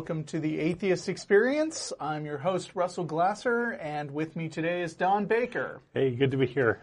welcome to the Atheist Experience. I'm your host, Russell Glasser, and with me today is Don Baker. Hey, good to be here.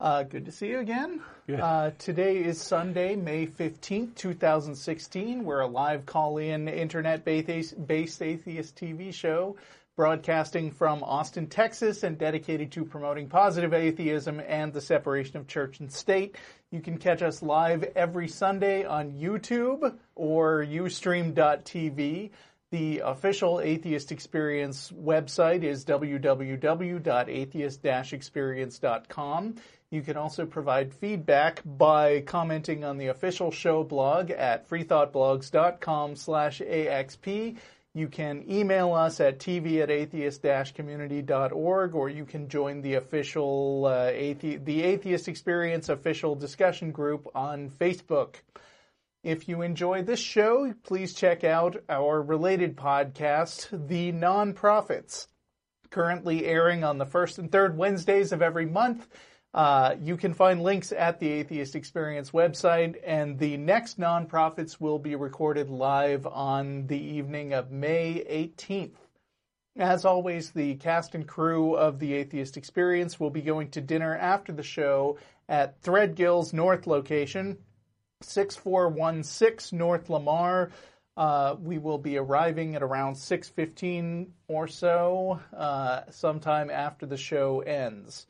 Uh, good to see you again. Uh, today is Sunday, May 15th, 2016. We're a live call in internet based atheist TV show broadcasting from Austin, Texas, and dedicated to promoting positive atheism and the separation of church and state. You can catch us live every Sunday on YouTube or ustream.tv. The official Atheist Experience website is www.atheist-experience.com. You can also provide feedback by commenting on the official show blog at freethoughtblogs.com slash AXP. You can email us at tv at atheist-community.org or you can join the official uh, athe- the Atheist Experience official discussion group on Facebook. If you enjoy this show, please check out our related podcast, The Non-Prophets, currently airing on the first and third Wednesdays of every month. Uh, you can find links at the Atheist Experience website, and the next Non-Prophets will be recorded live on the evening of May 18th. As always, the cast and crew of the Atheist Experience will be going to dinner after the show at Threadgill's North location, 6416 North Lamar. Uh, we will be arriving at around 6.15 or so, uh, sometime after the show ends.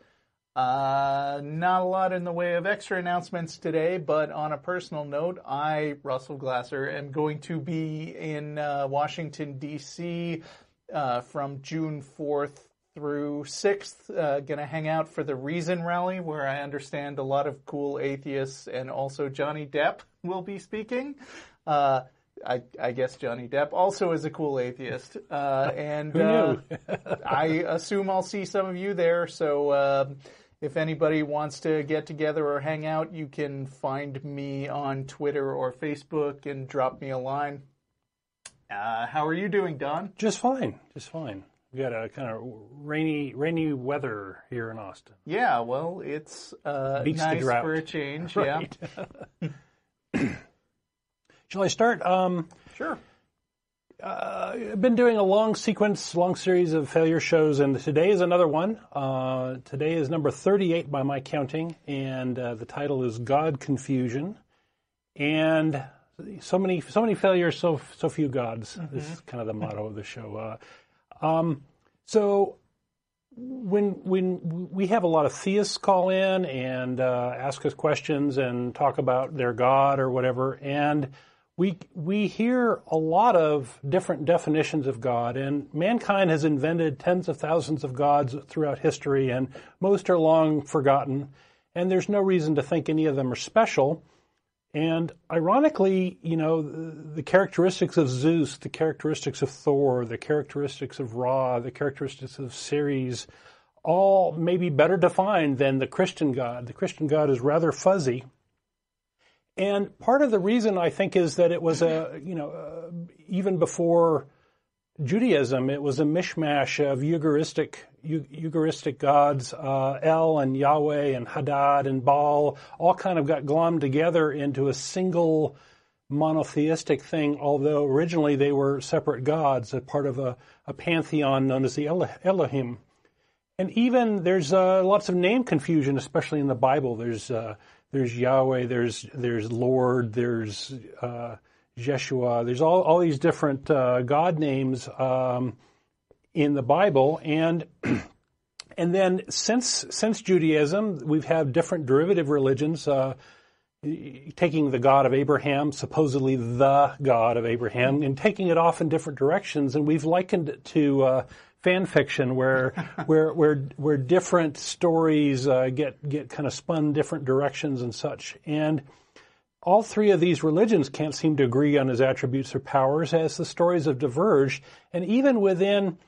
Uh, not a lot in the way of extra announcements today, but on a personal note, I, Russell Glasser, am going to be in uh, Washington, D.C. Uh, from June 4th through 6th. Uh, going to hang out for the Reason Rally, where I understand a lot of cool atheists and also Johnny Depp will be speaking. Uh, I, I, guess Johnny Depp also is a cool atheist. Uh, and knew? I assume I'll see some of you there. So um, if anybody wants to get together or hang out, you can find me on Twitter or Facebook and drop me a line. Uh, how are you doing, Don? Just fine. Just fine. We got a kind of rainy, rainy weather here in Austin. Yeah, well, it's uh, nice for a change. Right. Yeah. Shall I start? Um, sure. Uh, I've been doing a long sequence, long series of failure shows, and today is another one. Uh, today is number 38 by my counting, and uh, the title is God Confusion. And so many, so many failures, so so few gods. Mm-hmm. This is kind of the motto of the show. Um, so when when we have a lot of theists call in and uh, ask us questions and talk about their God or whatever, and we we hear a lot of different definitions of God, and mankind has invented tens of thousands of gods throughout history, and most are long forgotten, and there's no reason to think any of them are special. And ironically, you know, the characteristics of Zeus, the characteristics of Thor, the characteristics of Ra, the characteristics of Ceres, all may be better defined than the Christian God. The Christian God is rather fuzzy and part of the reason I think is that it was a, you know, uh, even before Judaism, it was a mishmash of Ugaritic, Ugaritic gods, uh, El and Yahweh and Hadad and Baal, all kind of got glommed together into a single monotheistic thing, although originally they were separate gods, a part of a, a pantheon known as the Elohim. And even there's uh, lots of name confusion, especially in the Bible. There's uh, there's Yahweh, there's there's Lord, there's uh, Jeshua, there's all, all these different uh, God names um, in the Bible, and and then since since Judaism, we've had different derivative religions. Uh, taking the God of Abraham, supposedly the God of Abraham, and taking it off in different directions, and we've likened it to uh, fan fiction where where where where different stories uh, get get kind of spun different directions and such. And all three of these religions can't seem to agree on his attributes or powers as the stories have diverged. And even within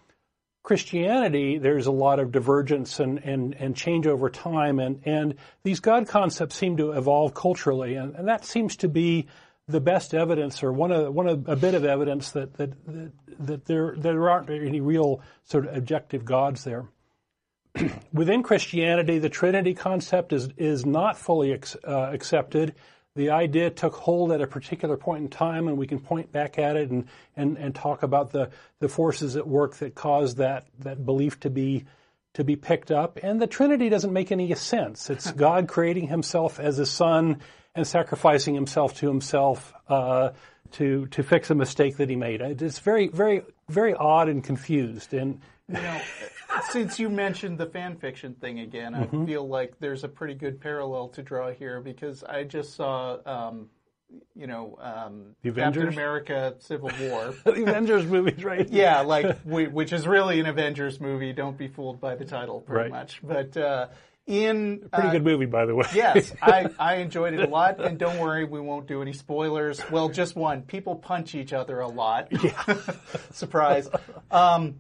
Christianity, there's a lot of divergence and, and, and change over time. And, and these God concepts seem to evolve culturally. And, and that seems to be the best evidence, or one of one of a bit of evidence that that that, that there there aren't any real sort of objective gods there. Within Christianity, the Trinity concept is is not fully ex, uh, accepted. The idea took hold at a particular point in time, and we can point back at it and, and, and talk about the, the forces at work that caused that, that belief to be to be picked up. And the Trinity doesn't make any sense. It's God creating Himself as a Son and sacrificing Himself to Himself uh, to to fix a mistake that He made. It's very very very odd and confused. And you know, since you mentioned the fan fiction thing again, I mm-hmm. feel like there's a pretty good parallel to draw here because I just saw, um, you know, um, Captain America: Civil War, the Avengers movies, right? Yeah, like we, which is really an Avengers movie. Don't be fooled by the title, pretty right. much. But uh, in pretty uh, good movie, by the way. yes, I, I enjoyed it a lot, and don't worry, we won't do any spoilers. Well, just one: people punch each other a lot. Yeah. Surprise. Um,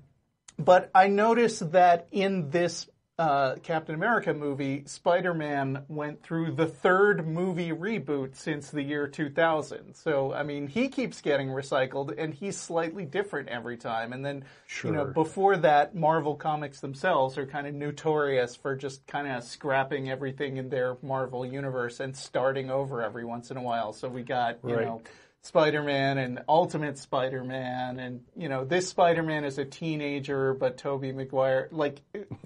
but I noticed that in this uh, Captain America movie, Spider-Man went through the third movie reboot since the year 2000. So, I mean, he keeps getting recycled and he's slightly different every time. And then, sure. you know, before that, Marvel Comics themselves are kind of notorious for just kind of scrapping everything in their Marvel universe and starting over every once in a while. So we got, you right. know, Spider-Man and Ultimate Spider-Man and you know this Spider-Man is a teenager but Tobey Maguire like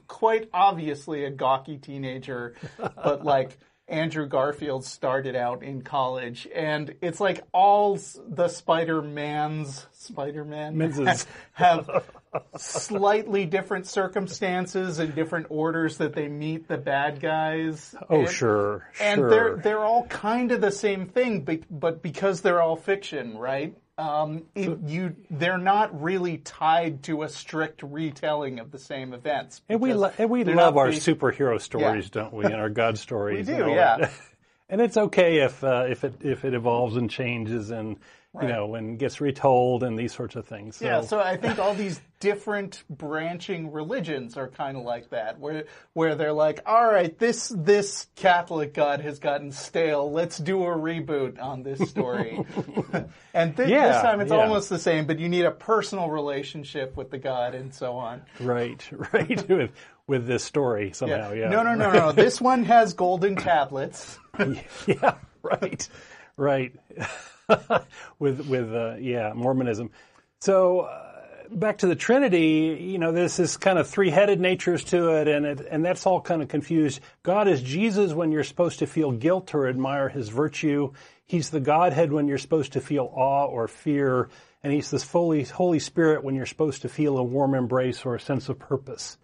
quite obviously a gawky teenager but like Andrew Garfield started out in college. And it's like all the Spider-Mans Spider-Man have slightly different circumstances and different orders that they meet the bad guys. Oh, and, sure, and they're they're all kind of the same thing, but because they're all fiction, right? Um, it, you they're not really tied to a strict retelling of the same events. And we lo- and we love our superhero stories, yeah. don't we? And our God stories. we do, yeah. And it's okay if uh, if it if it evolves and changes and Right. you know, and gets retold and these sorts of things. So. Yeah, so I think all these different branching religions are kind of like that, where where they're like, all right, this this Catholic God has gotten stale. Let's do a reboot on this story. and th- yeah, this time it's yeah. almost the same, but you need a personal relationship with the God and so on. Right, right. with with this story somehow, yeah. yeah. No, no, no, no. this one has golden tablets. yeah, right, right. with with uh, yeah Mormonism. So uh, back to the Trinity, you know, there's this kind of three-headed natures to it, and it, and that's all kind of confused. God is Jesus when you're supposed to feel guilt or admire His virtue. He's the Godhead when you're supposed to feel awe or fear, and He's this Holy Holy Spirit when you're supposed to feel a warm embrace or a sense of purpose.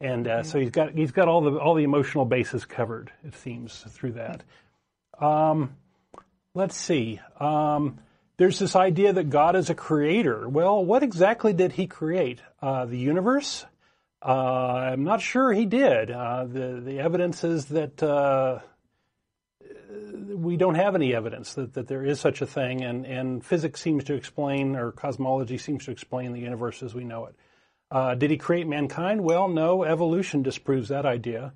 And uh, so he's got he's got all the all the emotional bases covered. It seems through that. Um, let's see. Um, there's this idea that God is a creator. Well, what exactly did he create? Uh, the universe? Uh, I'm not sure he did. Uh, the the evidence is that uh, we don't have any evidence that, that there is such a thing, and, and physics seems to explain, or cosmology seems to explain the universe as we know it. Uh, did he create mankind? Well, no. Evolution disproves that idea.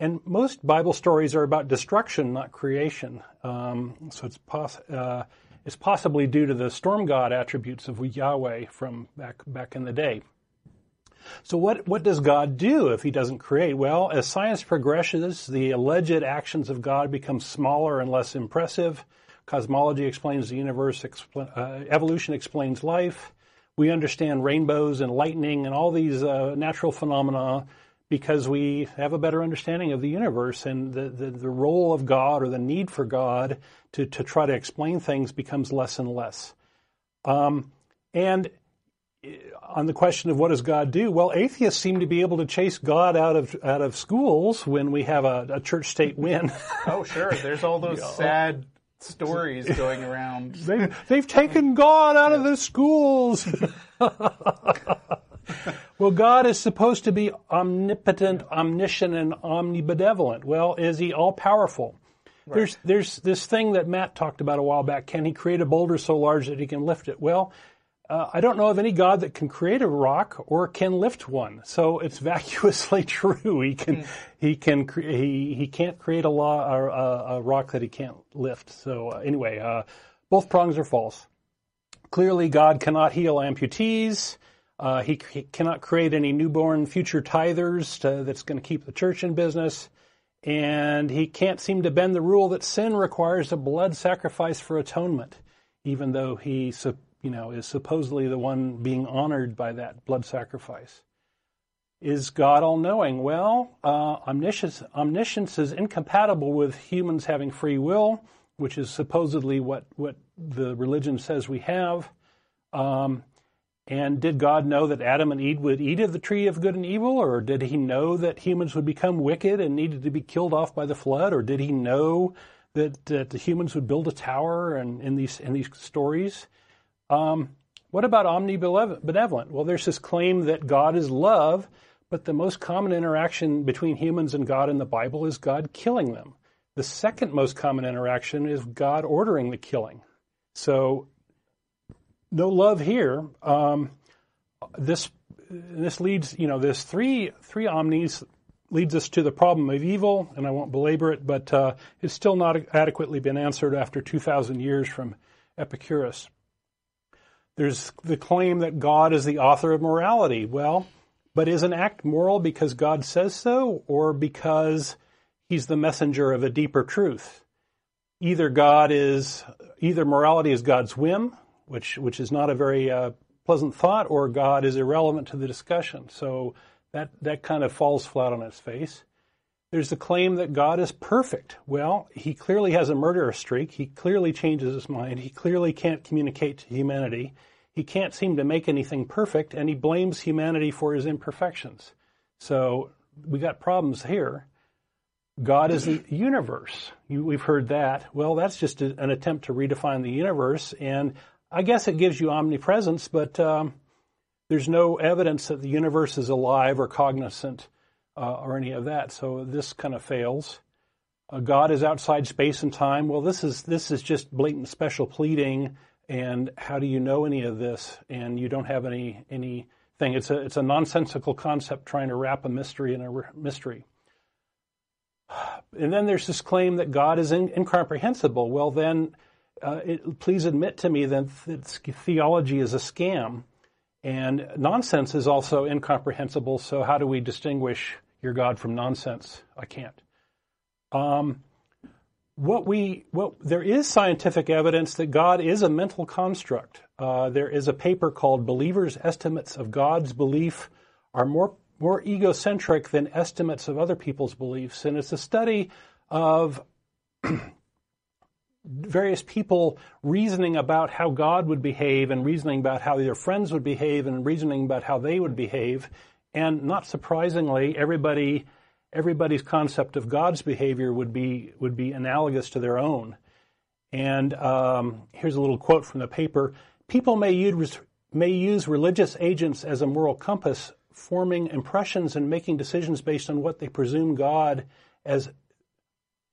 And most Bible stories are about destruction, not creation. Um, so it's, uh, it's possibly due to the storm god attributes of Yahweh from back back in the day. So what what does God do if He doesn't create? Well, as science progresses, the alleged actions of God become smaller and less impressive. Cosmology explains the universe. Expl- uh, evolution explains life. We understand rainbows and lightning and all these uh, natural phenomena because we have a better understanding of the universe and the, the, the, role of God or the need for God to, to try to explain things becomes less and less. Um, and uh, on the question of what does God do, well, atheists seem to be able to chase God out of out of schools when we have a, a church state win. oh, sure. There's all those sad stories going around. They've, they've taken God out of the schools. Well, God is supposed to be omnipotent, omniscient, and omnibenevolent. Well, is he all powerful? Right. There's there's this thing that Matt talked about a while back. Can he create a boulder so large that he can lift it? Well, uh, I don't know of any God that can create a rock or can lift one. So it's vacuously true. He can mm. he can cre- he he can't create a, law, a, a rock that he can't lift. So uh, anyway, uh, both prongs are false. Clearly, God cannot heal amputees. Uh, he, he, cannot create any newborn future tithers to, that's going to keep the church in business. and he can't seem to bend the rule that sin requires a blood sacrifice for atonement, even though he, you know, is supposedly the one being honored by that blood sacrifice. Is God all knowing? Well, uh, omniscience, omniscience is incompatible with humans having free will, which is supposedly what, what the religion says we have. Um, and did God know that Adam and Eve would eat of the tree of good and evil, or did he know that humans would become wicked and needed to be killed off by the flood, or did he know that, that the humans would build a tower and in these in these stories? Um, what about omnibenevolent? Well, there's this claim that God is love, but the most common interaction between humans and God in the Bible is God killing them. The second most common interaction is God ordering the killing. So, no love here. Um, this this leads, you know, this three three omnis leads us to the problem of evil, and I won't belabor it, but uh, it's still not adequately been answered after 2,000 years from Epicurus. There's the claim that God is the author of morality. Well, but is an act moral because God says so or because he's the messenger of a deeper truth? Either God is, either morality is God's whim, which, which is not a very uh, pleasant thought, or God is irrelevant to the discussion. So that, that kind of falls flat on its face. There's the claim that God is perfect. Well, he clearly has a murderous streak. He clearly changes his mind. He clearly can't communicate to humanity. He can't seem to make anything perfect, and he blames humanity for his imperfections. So we got problems here. God is the universe. we've heard that. Well, that's just a, an attempt to redefine the universe, and I guess it gives you omnipresence, but um, there's no evidence that the universe is alive or cognizant uh, or any of that. So this kind of fails. Uh, God is outside space and time. Well, this is this is just blatant special pleading and how do you know any of this? And you don't have any anything. It's a it's a nonsensical concept trying to wrap a mystery in a mystery. And then there's this claim that God is in, incomprehensible. Well, then, uh, it, please admit to me that, that theology is a scam, and nonsense is also incomprehensible. So how do we distinguish your God from nonsense? I can't. Um, what we what there is scientific evidence that God is a mental construct. Uh, there is a paper called "Believers' Estimates of God's Belief Are More More Egocentric Than Estimates of Other People's Beliefs," and it's a study of various people reasoning about how God would behave and reasoning about how their friends would behave and reasoning about how they would behave. And not surprisingly, everybody everybody's concept of God's behavior would be would be analogous to their own. And um, here's a little quote from the paper: People may use may use religious agents as a moral compass, forming impressions and making decisions based on what they presume God as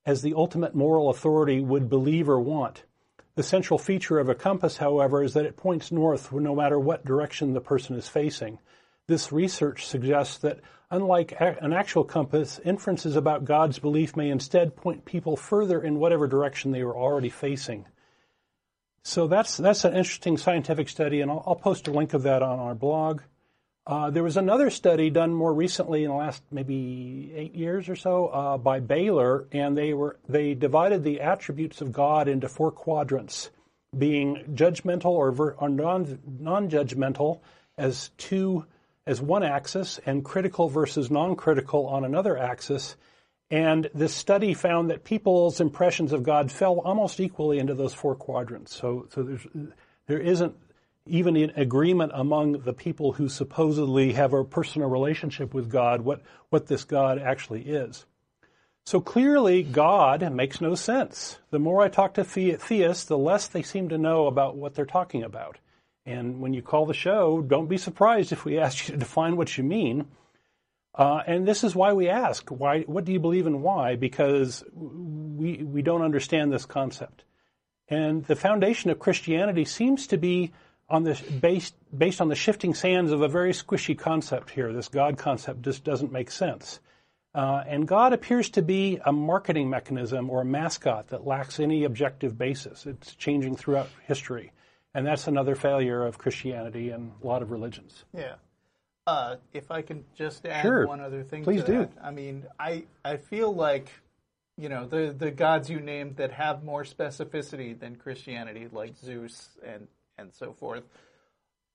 as the ultimate moral authority would believe or want. The central feature of a compass, however, is that it points north no matter what direction the person is facing. This research suggests that Unlike an actual compass, inferences about God's belief may instead point people further in whatever direction they were already facing. So that's that's an interesting scientific study, and I'll, I'll post a link of that on our blog. Uh, there was another study done more recently in the last maybe eight years or so uh, by Baylor, and they were they divided the attributes of God into four quadrants, being judgmental or, ver, or non non-judgmental as two as one axis and critical versus non-critical on another axis. And this study found that people's impressions of God fell almost equally into those four quadrants. So, so there's, there isn't even in agreement among the people who supposedly have a personal relationship with God what, what this God actually is. So clearly, God makes no sense. The more I talk to theists, the less they seem to know about what they're talking about. And when you call the show, don't be surprised if we ask you to define what you mean. Uh, and this is why we ask, why, what do you believe and why? Because we, we don't understand this concept. And the foundation of Christianity seems to be on this based, based on the shifting sands of a very squishy concept here. This God concept just doesn't make sense. Uh, and God appears to be a marketing mechanism or a mascot that lacks any objective basis. It's changing throughout history. And that's another failure of Christianity and a lot of religions. Yeah. Uh, if I can just add Sure. one other thing Please to do. that. I mean, I I feel like you know the the gods you named that have more specificity than Christianity, like Zeus and and so forth,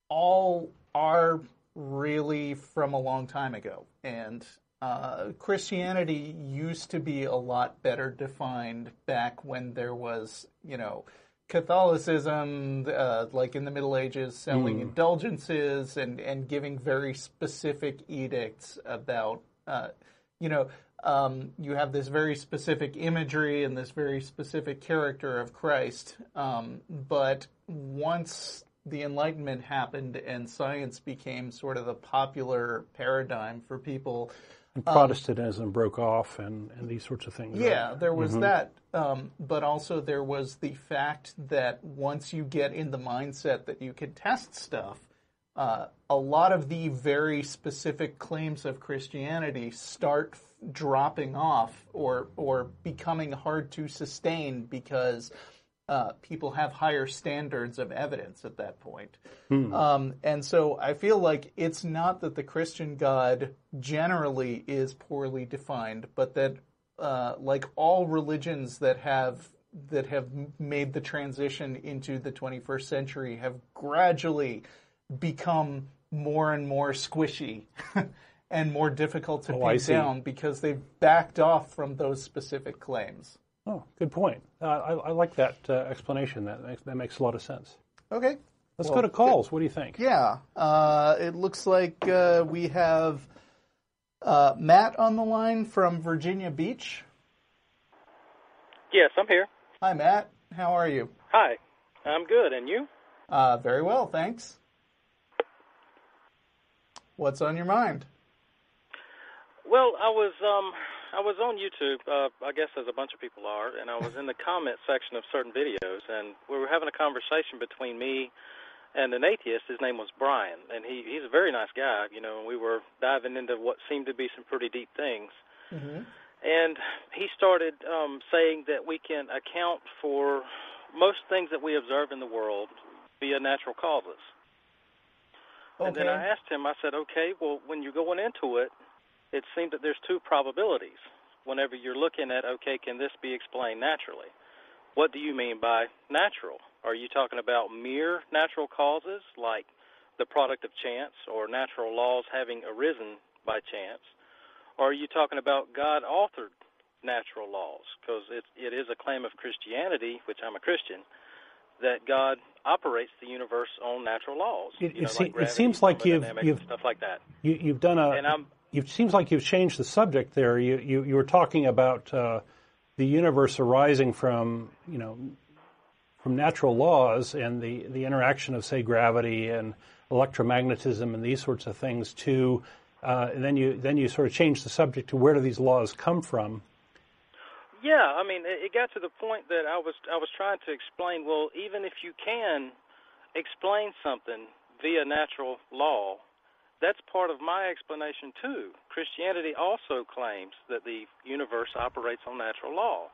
all are really from a long time ago, and uh, Christianity used to be a lot better defined back when there was you know. Catholicism, uh, like in the Middle Ages, selling indulgences and, and giving very specific edicts about, uh, you know, um, you have this very specific imagery and this very specific character of Christ. Um, but once the Enlightenment happened and science became sort of the popular paradigm for people, And Protestantism broke off and, and these sorts of things. right? yeah, there was that. Um, but also there was the fact that once you get in the mindset that you can test stuff, uh, a lot of the very specific claims of Christianity start dropping off or or becoming hard to sustain because uh, people have higher standards of evidence at that point. Um, and so I feel like it's not that the Christian God generally is poorly defined, but that uh, like all religions that have that have made the transition into the 21st century have gradually become more and more squishy and more difficult to Oh, pin down because they've backed off from those specific claims. Oh, good point. Uh, I, I like that uh, explanation. That makes, that makes a lot of sense. Okay. Let's Well, go to calls. What do you think? Yeah, uh, it looks like uh, we have uh, Matt on the line from Virginia Beach. Yes, I'm here. Hi, Matt. How are you? Hi. I'm good. And you? Uh, very well, thanks. What's on your mind? Well, I was um I was on YouTube, uh, I guess as a bunch of people are, and I was in the comment section of certain videos, and we were having a conversation between me and an atheist. His name was Brian, and he he's a very nice guy, you know. And we were diving into what seemed to be some pretty deep things. And he started um, saying that we can account for most things that we observe in the world via natural causes. And then I asked him, I said, okay, well, when you're going into it, it seemed that there's two probabilities. Whenever you're looking at, okay, can this be explained naturally? What do you mean by natural? Are you talking about mere natural causes, like the product of chance or natural laws having arisen by chance? Or are you talking about God authored natural laws? Because it, it is a claim of Christianity, which I'm a Christian, that God operates the universe on natural laws. It- know, se- like it seems like you've- you've- stuff like that. You, you've done a. And I'm- It seems like you've changed the subject there. You you, you were talking about uh, the universe arising from you know from natural laws and the the interaction of say gravity and electromagnetism and these sorts of things to. Uh, and then you then you sort of change the subject to where do these laws come from? Yeah, I mean, it, it got to the point that I was I was trying to explain. Well, even if you can explain something via natural law, that's part of my explanation too. Christianity also claims that the universe operates on natural law.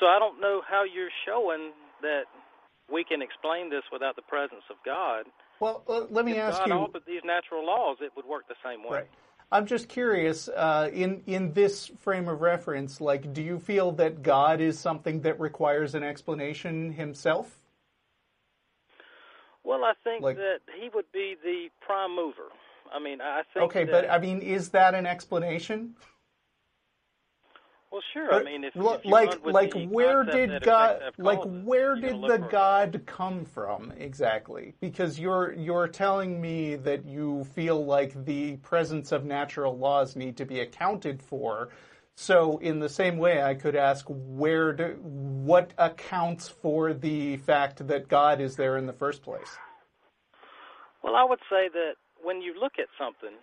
So I don't know how you're showing that we can explain this without the presence of God. Well, let me If ask God you. altered these natural laws, it would work the same way. Right. I'm just curious. Uh, in in this frame of reference, like, do you feel that God is something that requires an explanation himself? Well, I think Like- that he would be the prime mover. I mean, I think Okay, that, but I mean, is that an explanation? Well, sure. I mean, if, if like like where did God like where did the God come from exactly? Because you're you're telling me that you feel like the presence of natural laws need to be accounted for. So in the same way, I could ask where do what accounts for the fact that God is there in the first place? Well, I would say that when you look at something,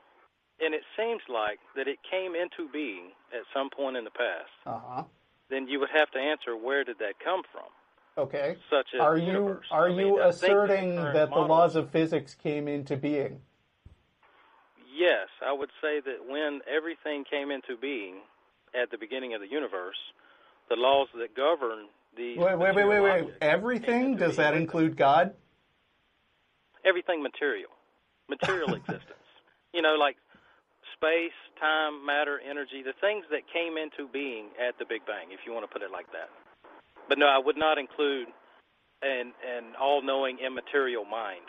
and it seems like that it came into being at some point in the past, Uh huh. then you would have to answer where did that come from? Okay. Such as Are you universe. are I mean, you I the asserting current that the laws of physics came into being? Yes, I would say that when everything came into being at the beginning of the universe, the laws that govern the Wait, wait, wait, wait, wait. Everything? Does that include God? everything material, material existence. You know, like space, time, matter, energy, the things that came into being at the Big Bang, if you want to put it like that. But no, I would not include an an all-knowing immaterial mind.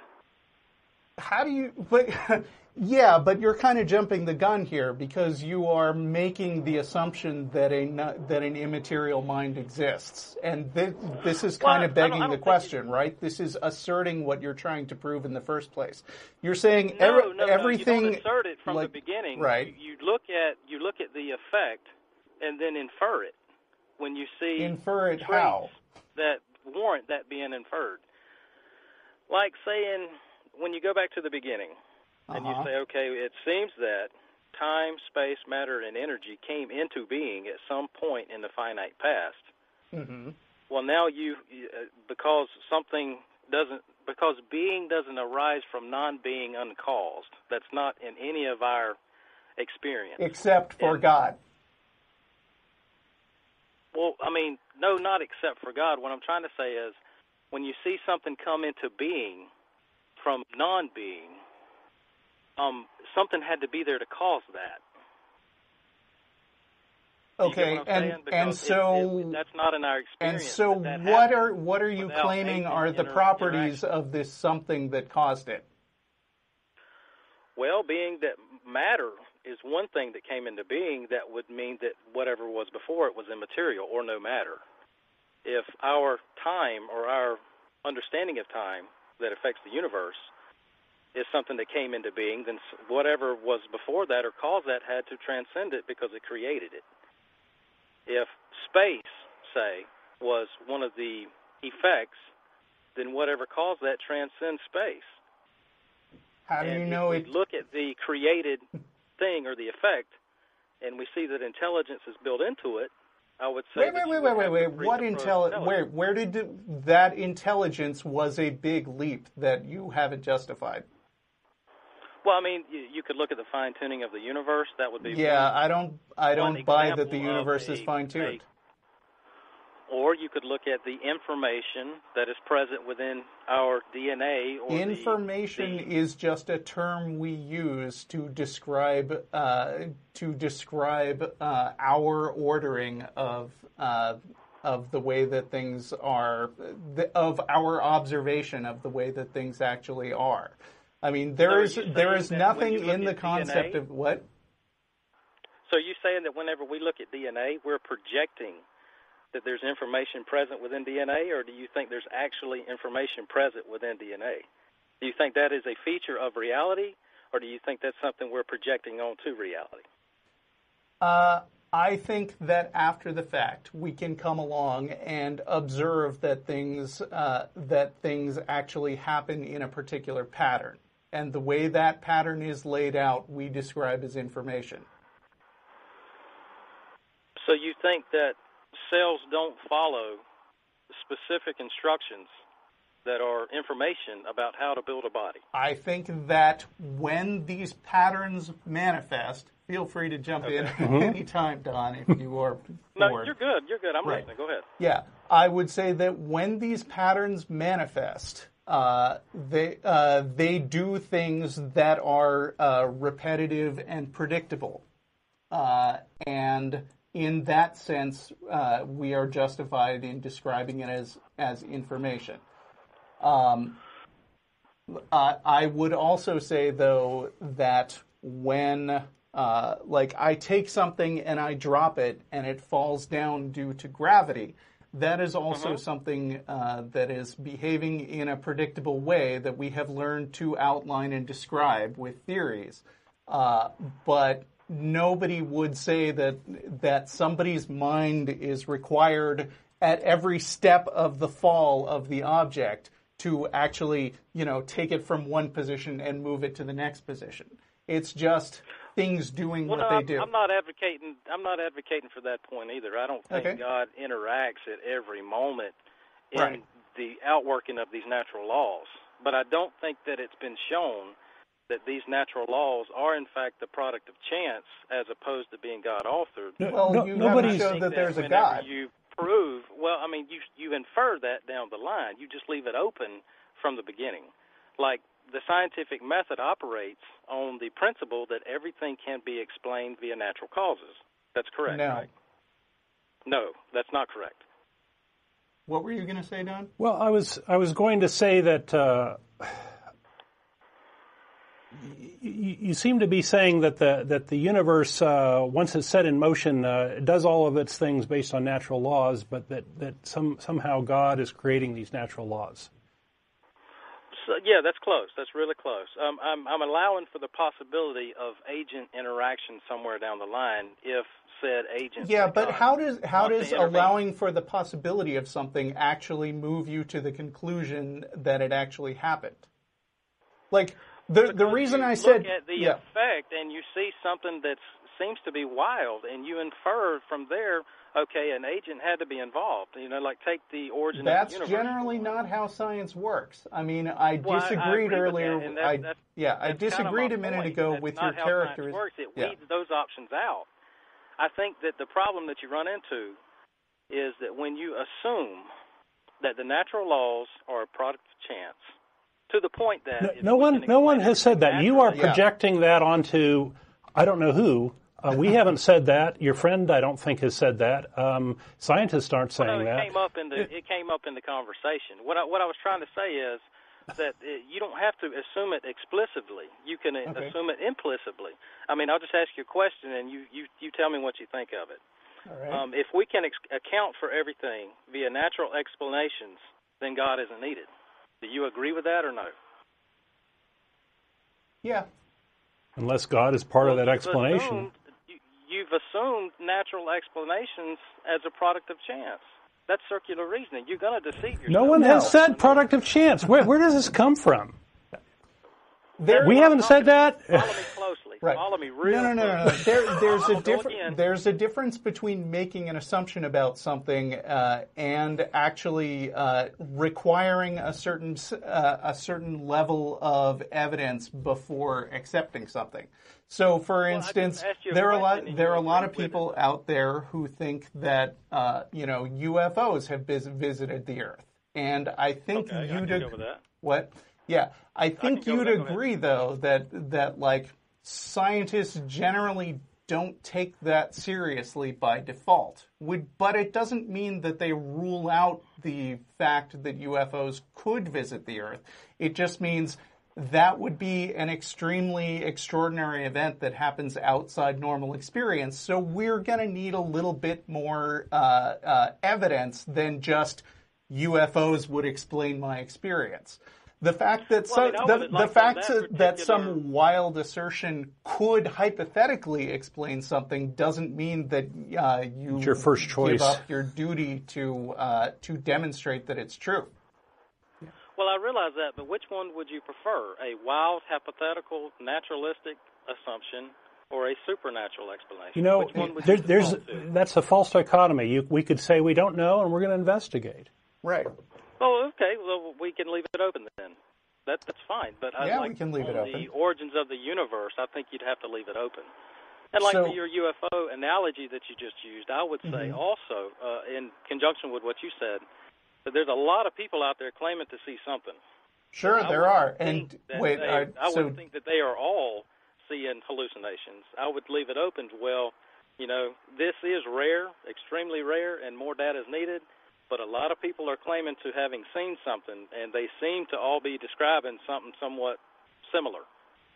How do you? But yeah, but you're kind of jumping the gun here because you are making the assumption that a that an immaterial mind exists, and thi- this is kind Well, of I don't- I begging don't the question, right? This is asserting what you're trying to prove in the first place. You're saying No, every- no, everything. no. You don't assert it from like- the beginning. right. You, you look at you look at the effect and then infer it when you see Infer it how? that warrant that being inferred. Like saying when you go back to the beginning and you Uh-huh. say, okay, it seems that time, space, matter, and energy came into being at some point in the finite past. hmm Well, now you, uh, because something doesn't, because being doesn't arise from non-being uncaused. That's not in any of our experience. Except for And- God. Well, I mean, no, not except for God. What I'm trying to say is, when you see something come into being from non-being, um, something had to be there to cause that. Okay, and and Because it- so it, that's not in our experience. And so, what are what are you without claiming are the properties of this something that caused it? Well, being that matter is one thing that came into being, that would mean that whatever was before it was immaterial or no matter. If our time or our understanding of time that affects the universe is something that came into being, then whatever was before that or caused that had to transcend it because it created it. If space, say, was one of the effects, then whatever caused that transcends space. How do And you if know we it? look at the created thing or the effect, and we see that intelligence is built into it, I would say. Wait, wait, wait, wait, wait. What intelli- Where, where did that intelligence was a big leap that you haven't justified? Well, I mean, you, you could look at the fine tuning of the universe. That would be Yeah, one. I don't, I don't buy that the universe is fine tuned. Or you could look at the information that is present within our DNA. Or the- Information the, is just a term we use to describe uh, to describe uh, our ordering of uh, of the way that things are, of our observation of the way that things actually are. I mean, So there are is there is nothing in the concept DNA of what. So you saying that whenever we look at DNA, we're projecting that there's information present within DNA, or do you think there's actually information present within DNA? Do you think that is a feature of reality, or do you think that's something we're projecting onto reality? Uh, I think that after the fact, we can come along and observe that things uh, that things actually happen in a particular pattern, and the way that pattern is laid out, we describe as information. So you think that cells don't follow specific instructions that are information about how to build a body? I think that when these patterns manifest, feel free to jump in mm-hmm. anytime, Don, if you are No, bored. you're good. You're good. I'm Right. listening. Go ahead. Yeah, I would say that when these patterns manifest, uh, they uh, they do things that are uh, repetitive and predictable, uh, and in that sense, uh, we are justified in describing it as as information. Um, I would also say though that when like I take something and I drop it and it falls down due to gravity, that is also something uh, that is behaving in a predictable way that we have learned to outline and describe with theories. Uh, but nobody would say that that somebody's mind is required at every step of the fall of the object to actually, you know, take it from one position and move it to the next position. It's just things doing Well, what no, they I'm, do. I'm not advocating. I'm not advocating for that point either. I don't think Okay. God interacts at every moment in Right. the outworking of these natural laws. But I don't think that it's been shown that these natural laws are in fact the product of chance as opposed to being God authored. No- Well, no- you nobody's showed that there's a God. You prove well. I mean, you you infer that down the line. You just leave it open from the beginning. Like the scientific method operates on the principle that everything can be explained via natural causes. That's correct, No. right? No, that's not correct. What were you going to say, Don? Well, I was I was going to say that uh, you, you seem to be saying that the that the universe, uh, once it's set in motion, uh, does all of its things based on natural laws, but that that some somehow God is creating these natural laws. So, yeah, that's close. That's really close. Um, I'm, I'm allowing for the possibility of agent interaction somewhere down the line if said agent. Yeah, but how does how does allowing for the possibility of something actually move you to the conclusion that it actually happened? Like the the reason I said look at the yeah. effect and you see something that seems to be wild, and you infer from there, okay, an agent had to be involved. You know, like take the origin That's of the universe. generally not how science works. I mean, I Well, I- I disagreed earlier. that, and that- I that's- yeah, I That's kinda disagreed a minute point. ago That's with not your how character. Science works. It yeah. weeds those options out. I think that the problem that you run into is that when you assume that the natural laws are a product of chance, to the point that No, no one no one has said that. You are naturally- Yeah. projecting that onto I don't know who. Uh, we haven't said that. Your friend, I don't think, has said that. Um, scientists aren't saying Well, no, it that. came up in the it came up in the conversation. What I, what I was trying to say is that uh you don't have to assume it explicitly. You can uh, Okay. assume it implicitly. I mean, I'll just ask you a question, and you you you tell me what you think of it. All right. Um, if we can ex- account for everything via natural explanations, then God isn't needed. Do you agree with that or no? yeah. Unless God is part of that explanation. assumed- you- You've assumed natural explanations as a product of chance. That's circular reasoning. You're going to deceive yourself. No one No. has said product of chance. Where, where does this come from? There, We haven't said that. Follow me closely. Right. Follow me real no, no, no, no, no. There, there's a go difference. There's a difference between making an assumption about something uh, and actually uh, requiring a certain uh, a certain level of evidence before accepting something. So, for I instance, there are a lot there are a lot of people out there who think that uh, you know UFOs have vis- visited the Earth, and I think Okay, you'd can ag- go with that. what? Yeah, I think go you'd agree though that that like scientists generally don't take that seriously by default. Would but it doesn't mean that they rule out the fact that UFOs could visit the Earth. It just means that would be an extremely extraordinary event that happens outside normal experience. So we're going to need a little bit more uh, uh, evidence than just UFOs would explain my experience. The fact that Well, I mean, some, the, would the fact that that, that some wild assertion could hypothetically explain something doesn't mean that uh, you It's your first choice. give up your duty to uh, to demonstrate that it's true. Well, I realize that, but which one would you prefer? A wild, hypothetical, naturalistic assumption or a supernatural explanation? You know, which one would there, you there's default that's a false dichotomy. You, we could say we don't know, and we're going to investigate. Right. Oh, okay. Well, we can leave it open then. That that's fine. But I Yeah, like we can leave it open. The origins of the universe. I think you'd have to leave it open. And like So- your UFO analogy that you just used, I would say Mm-hmm. also, uh, in conjunction with what you said, that there's a lot of people out there claiming to see something. Sure, I there are. And wait, they, I, I so wouldn't think that they are all seeing hallucinations. I would leave it open to well, you know, this is rare, extremely rare, and more data is needed. But a lot of people are claiming to having seen something, and they seem to all be describing something somewhat similar.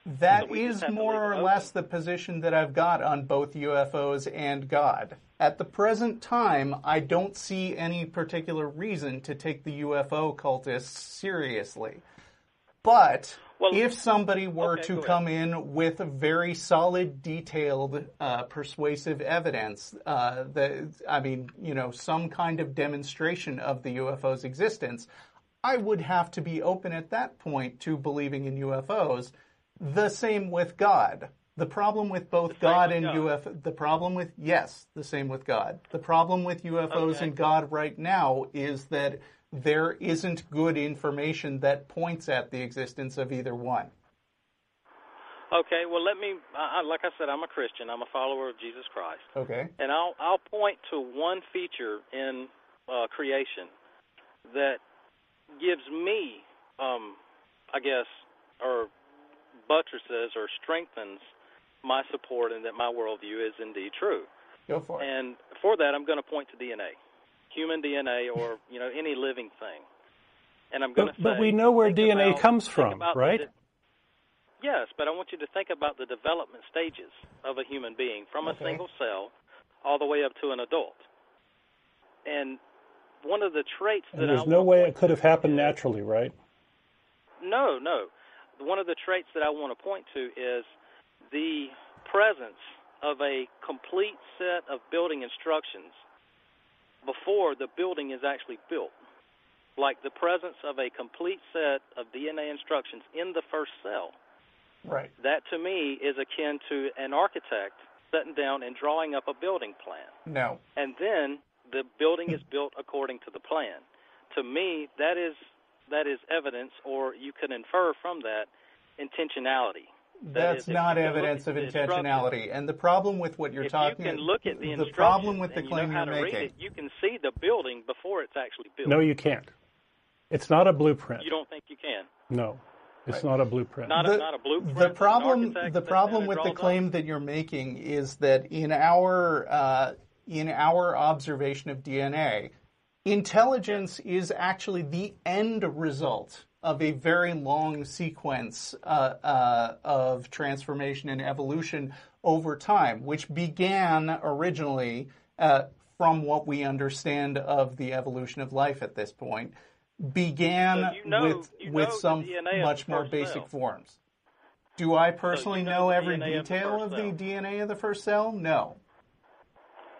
That So is just have to more or less the position that I've got on both UFOs and God. At the present time, I don't see any particular reason to take the UFO cultists seriously. But Well, if somebody were okay, to go ahead. come in with very solid, detailed, uh, persuasive evidence, uh, that I mean, you know, some kind of demonstration of the UFO's existence, I would have to be open at that point to believing in UFOs. The same with God. The problem with both God with and God. UFO, the problem with, yes, the same with God. The problem with UFOs Okay. and God right now is that there isn't good information that points at the existence of either one. Okay, well, let me. I, I- like I said, I'm a Christian. I'm a follower of Jesus Christ, Okay. and I'll I'll point to one feature in uh, creation that gives me, um, I guess, or buttresses or strengthens my support and that my worldview is indeed true. Go for it. And for that, I'm going to point to DNA, human DNA, or you know any living thing. And I'm going But, to say, but we know where DNA about- comes from, about the right? yes, but I want you to think about the development stages of a human being from a single cell all the way up to an adult. And one of the traits that And I there's no wanna way it could have happened naturally, right? no, no. One of the traits that I want to point to is the presence of a complete set of building instructions before the building is actually built. Like the presence of a complete set of DNA instructions in the first cell. right. That to me is akin to an architect sitting down and drawing up a building plan No. and then the building is built according to the plan. To me, that is that is evidence, or you could infer from that intentionality. That That's is, not you can look evidence of intentionality. And the problem with what you're if talking you can look at the, the problem with the instructions you know how you're to read making. it, you can see the building before it's actually built. No, you can't. It's not a blueprint. You don't think you can? No, it's not a blueprint. Not the, a, not a blueprint. the problem the problem with the draws up? claim that you're making is that in our uh, in our observation of DNA, intelligence is actually the end result of a very long sequence uh, uh, of transformation and evolution over time, which began originally uh, from what we understand of the evolution of life at this point, began So you know- with you with know the some much more basic cell. forms. Do I personally know know, every DNA of the detail of the. DNA of the first cell? No.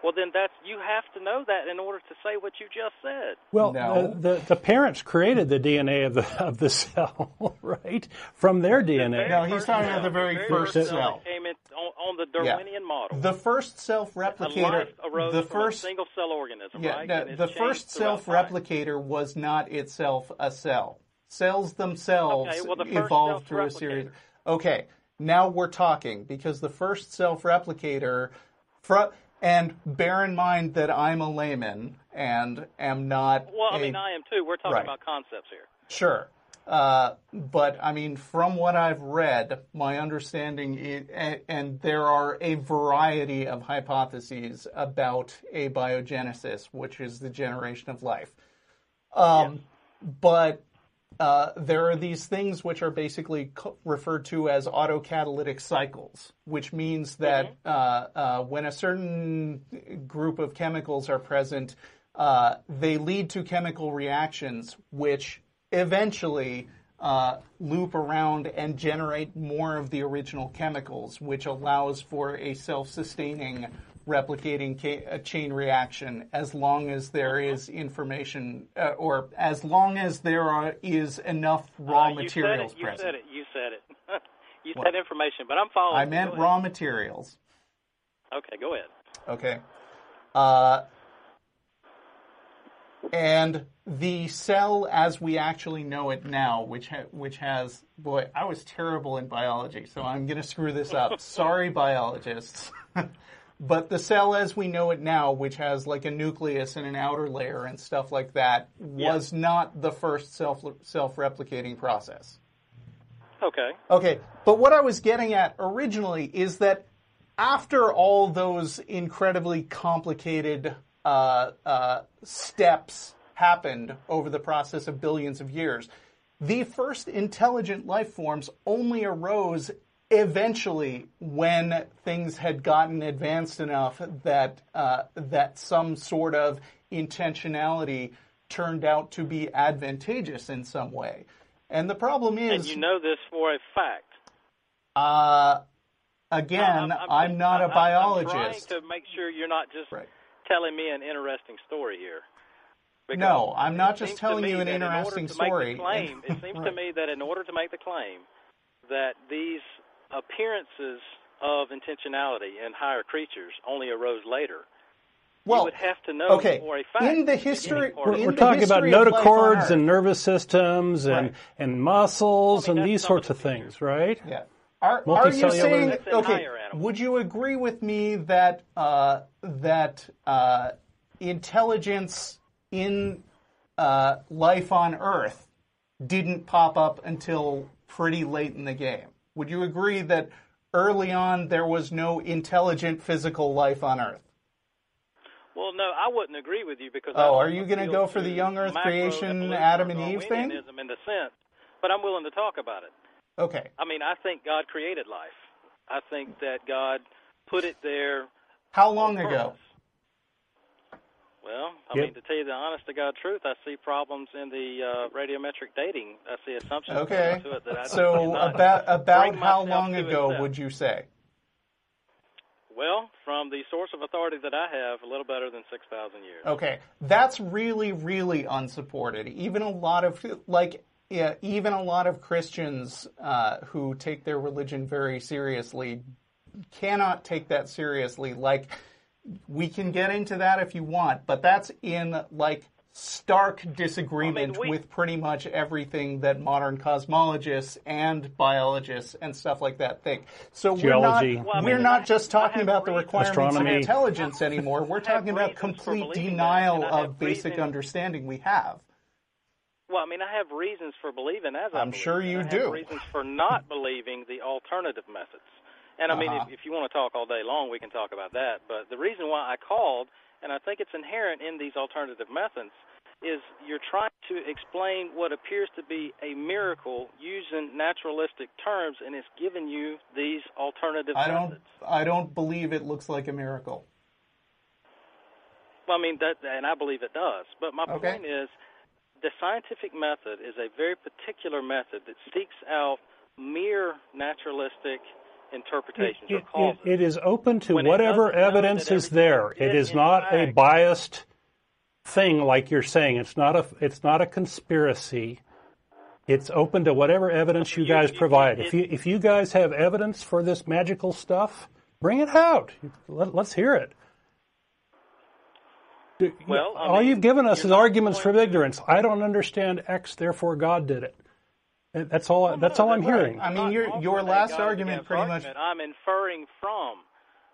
Well, then that's you have to know that in order to say what you just said. Well, No. the, the the parents created the DNA of the of the cell, right? From their DNA. No, he's talking cell, about the very first cell cell. came in on, on the Yeah. Darwinian model. The first self-replicator, life arose the first single cell organism, Yeah, right? no, And the first self-replicator was not itself a cell. Cells themselves Okay, well, the evolved through a series. Okay, now we're talking because the first self-replicator, fr- and bear in mind that I'm a layman and am not. Well, I a- mean, I am too. We're talking Right. about concepts here. Sure. Uh, but I mean, from what I've read, my understanding is, and, and there are a variety of hypotheses about abiogenesis, which is the generation of life. Um, But uh, there are these things which are basically co- referred to as autocatalytic cycles, which means that uh, uh, when a certain group of chemicals are present, uh, they lead to chemical reactions which eventually uh, loop around and generate more of the original chemicals, which allows for a self-sustaining replicating ca- a chain reaction as long as there is information uh, or as long as there are, is enough raw Uh, materials said it. You said it. You said it. you said information, but I'm following. I meant raw materials. Okay, go ahead. Okay. Uh, and the cell as we actually know it now, which ha- which has boy, I was terrible in biology, so I'm going to screw this up. Sorry, biologists. but the cell as we know it now, which has like a nucleus and an outer layer and stuff like that, was not the first self self replicating process. Okay. Okay, but what I was getting at originally is that after all those incredibly complicated uh, uh, steps happened over the process of billions of years, the first intelligent life forms only arose eventually when things had gotten advanced enough that uh, that some sort of intentionality turned out to be advantageous in some way. And the problem is, And you know this for a fact. uh, again, I'm, not a I'm- biologist. I'm trying to make sure you're not just Right. telling me an interesting story here. Because No, I'm not just telling you an in interesting the story. claim, it seems to me that in order to make the claim that these appearances of intentionality in higher creatures only arose later, well, you would have to know okay. for a fact. In the the history, beginning part of in We're the talking about history of life on notochords and nervous systems and, Right. and muscles I mean, and these sorts of of things, right? Yeah. Are, are you Multicellular- saying okay? Would you agree with me that uh, that uh, intelligence in uh, life on Earth didn't pop up until pretty late in the game. Would you agree that early on there was no intelligent physical life on Earth? Well, no, I wouldn't agree with you because. Oh, are you going to go for the young Earth creation, Adam and Eve thing? In the sense, but I'm willing to talk about it. Okay. I mean, I think God created life. I think that God put it there. How long ago? Well, I Yep. mean, to tell you the honest to God truth, I see problems in the uh, radiometric dating. I see assumptions Okay. to it that I don't know. So about about how long ago accept. would you say? Well, from the source of authority that I have, a little better than six thousand years. Okay, that's really, really unsupported. Even a lot of like, yeah, even a lot of Christians uh, who take their religion very seriously cannot take that seriously. Like, we can get into that if you want, but that's in like stark disagreement we- with pretty much everything that modern cosmologists and biologists and stuff like that think. So Geology. we're not, well, we're mean, not just talking about the requirements Astronomy. of intelligence anymore. We're talking about complete believing that, denial and I have of basic reasons- understanding we have. Well, I mean, I have reasons for believing as I I'm believe, sure you I have do. reasons for not believing the alternative methods. And I mean, Uh-huh. if, if you want to talk all day long, we can talk about that. But the reason why I called, and I think it's inherent in these alternative methods, is you're trying to explain what appears to be a miracle using naturalistic terms, and it's giving you these alternative I don't. I don't believe it looks like a miracle. Well, I mean that, and I believe it does. But my Okay. point is, the scientific method is a very particular method that seeks out mere naturalistic interpretations or It, causes. it, it is open to When whatever evidence is there. It is not a biased thing like you're saying. It's not a it's not a conspiracy. It's open to whatever evidence you You- guys you- provide. it- If you if you guys have evidence for this magical stuff, bring it out. Let, let's hear it. Well, I all mean, you've given us is arguments from ignorance. I don't understand X, therefore God did it. And That's all. that's no, all I'm right. hearing. I mean, your your last argument against pretty much. I'm inferring from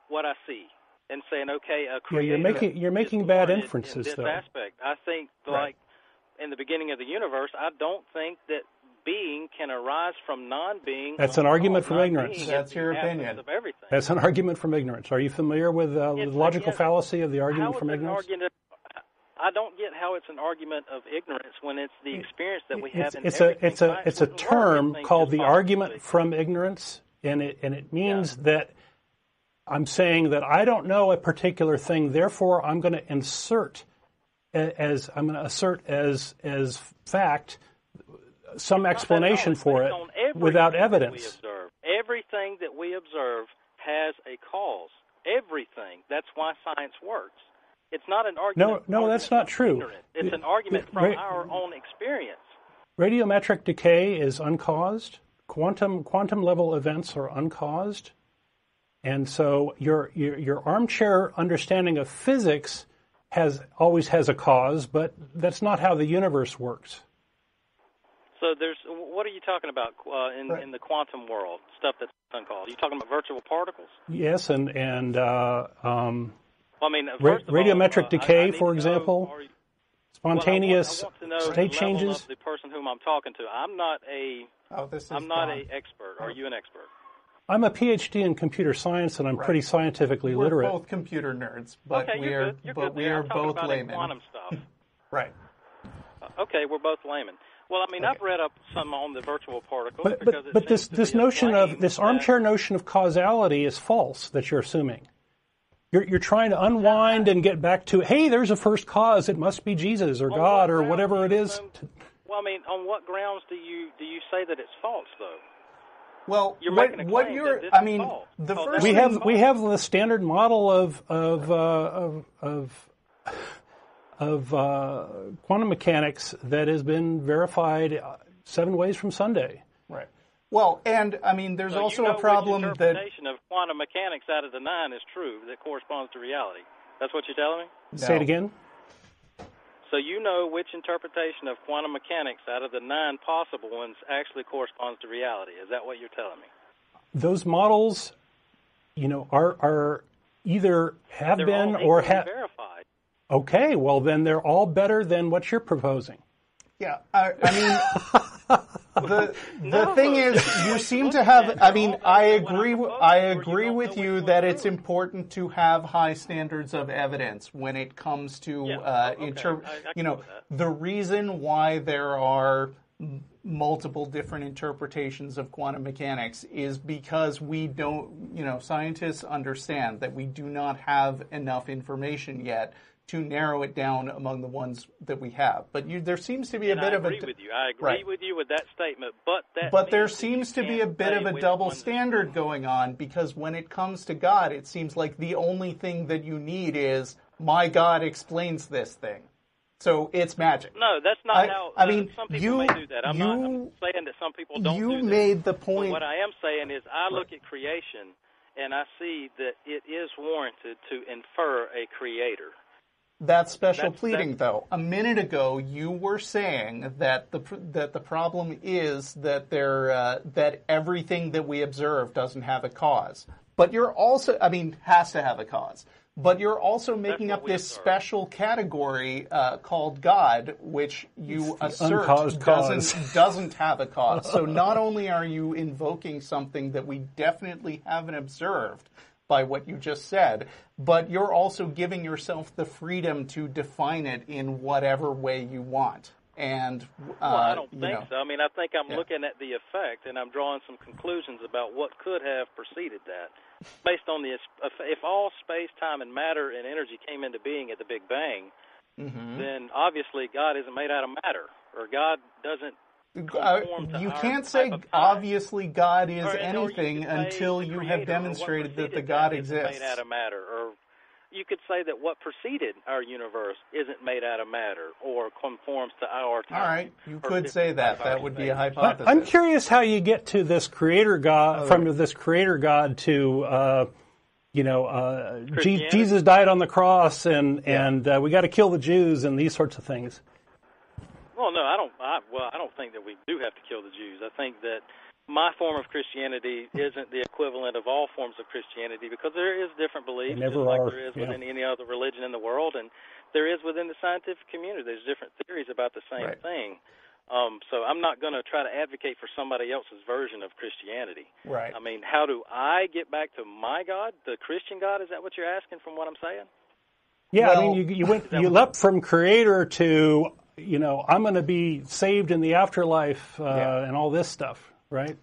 what I see and saying, okay, a Yeah, you're making you're making bad inferences in this though. aspect. I think, like in the beginning of the universe, I don't think that being can arise from non-being. That's an argument from ignorance. That's your opinion. Of everything. That's an argument from ignorance. Are you familiar with uh, the logical yes. fallacy of the argument is from it an ignorance? argument? I don't get how it's an argument of ignorance when it's the experience that we have It's, in it's a it's a it's a term called the argument from ignorance, and it and it means that I'm saying that I don't know a particular thing, therefore I'm going to insert as I'm going to assert as as fact some all. explanation for it without evidence. observe. Everything that we observe has a cause. Everything. That's why science works. It's not an argument. no, that's argument not true. It's It- an argument from right- our own experience. Radiometric decay is uncaused. Quantum quantum level events are uncaused, and so your your, your armchair understanding of physics has always has a cause, but that's not how the universe works. So there's what are you talking about uh, in Right. in the quantum world? Stuff that's uncaused. Are you talking about virtual particles? Yes, and and uh, um, Well, I mean, Ra- first of all, radiometric uh, I- decay, I need for to know, example, you- spontaneous well, I want, I want state the changes. the person whom I'm talking to. I'm not a Oh, this is I'm not Don. a expert. Are you an expert? I'm a PhD in computer science, and I'm pretty scientifically literate. We're both computer nerds, but okay, we you're good. You're but we are both laymen. quantum stuff. Right. Uh, okay, we're both laymen. Well, I mean, Okay. I've read up some on the virtual particles But because but it but this this notion of this armchair notion of causality is false that you're assuming. You're you're trying to unwind and get back to hey, there's a first cause. It must be Jesus or On God what or whatever do it you is. assume- Well, I mean, on what grounds do you do you say that it's false though? Well, You're what, making a what claim you're that this I is mean, false. the Oh, first We thing- have we have the standard model of of uh, of of, of uh, quantum mechanics that has been verified uh, seven ways from Sunday. Right. Well, and I mean, there's So also you know a problem which that interpretation of quantum mechanics out of the nine is true that corresponds to reality. That's what you're telling me. Say it again. So you know which interpretation of quantum mechanics out of the nine possible ones actually corresponds to reality. Is that what you're telling me? Those models, you know, are are either have They're been all or have. verified. Okay, well then they're all better than what you're proposing. Yeah, I, I mean, the the No. thing is, you seem to have. I mean, I agree. I agree with you that it's important to have high standards of evidence when it comes to uh, inter- You know, go with that. the reason why there are multiple different interpretations of quantum mechanics is because we don't. You know, scientists understand that we do not have enough information yet. To narrow it down among the ones that we have, but you, there seems to be And a bit I of agree a with you. I agree right. with you with that statement, but that But there seems to be a bit of a double standard going on because when it comes to God, it seems like the only thing that you need is my God explains this thing. So it's magic. No, that's not I- how. I uh, mean, some people you- may do that. I'm not I'm saying that some people don't you do that. made the But point. what I am saying is, I look at creation and I see that it is warranted to infer a creator. That's special That's- pleading, that's- though. A minute ago, you were saying that the that the problem is that there uh, that everything that we observe doesn't have a cause. But you're also, I mean, has to have a cause. But you're also making up this observe. special category uh, called God, which you assert doesn't doesn't have a cause. So not only are you invoking something that we definitely haven't observed by what you just said, but you're also giving yourself the freedom to define it in whatever way you want. And uh, Well, I don't you think know, so. I mean, I think I'm Yeah. looking at the effect and I'm drawing some conclusions about what could have preceded that, based on the if all space, time, and matter and energy came into being at the Big Bang, Mm-hmm. then obviously God isn't made out of matter, or God doesn't. Uh, you can't say obviously God is Or- or you anything until you have demonstrated that the God that isn't exists. Made out of matter, or you could say that what preceded our universe isn't made out of matter or conforms to our time. All right, you could say that. That would be a space. hypothesis. I'm curious how you get to this creator God from this creator God to uh, you know uh, Jesus died on the cross and and uh, we got to kill the Jews and these sorts of things. Well, no, I don't. I, well, I don't think that we do have to kill the Jews. I think that my form of Christianity isn't the equivalent of all forms of Christianity because there is different beliefs, never just like are, there is yeah. within any other religion in the world, and there is within the scientific community. There's different theories about the same Right. thing. Um, so I'm not going to try to advocate for somebody else's version of Christianity. Right. I mean, how do I get back to my God, the Christian God? Is that what you're asking from what I'm saying? Yeah, I mean you you went you leapt from creator to you know I'm going to be saved in the afterlife uh, Yeah. and all this stuff, right?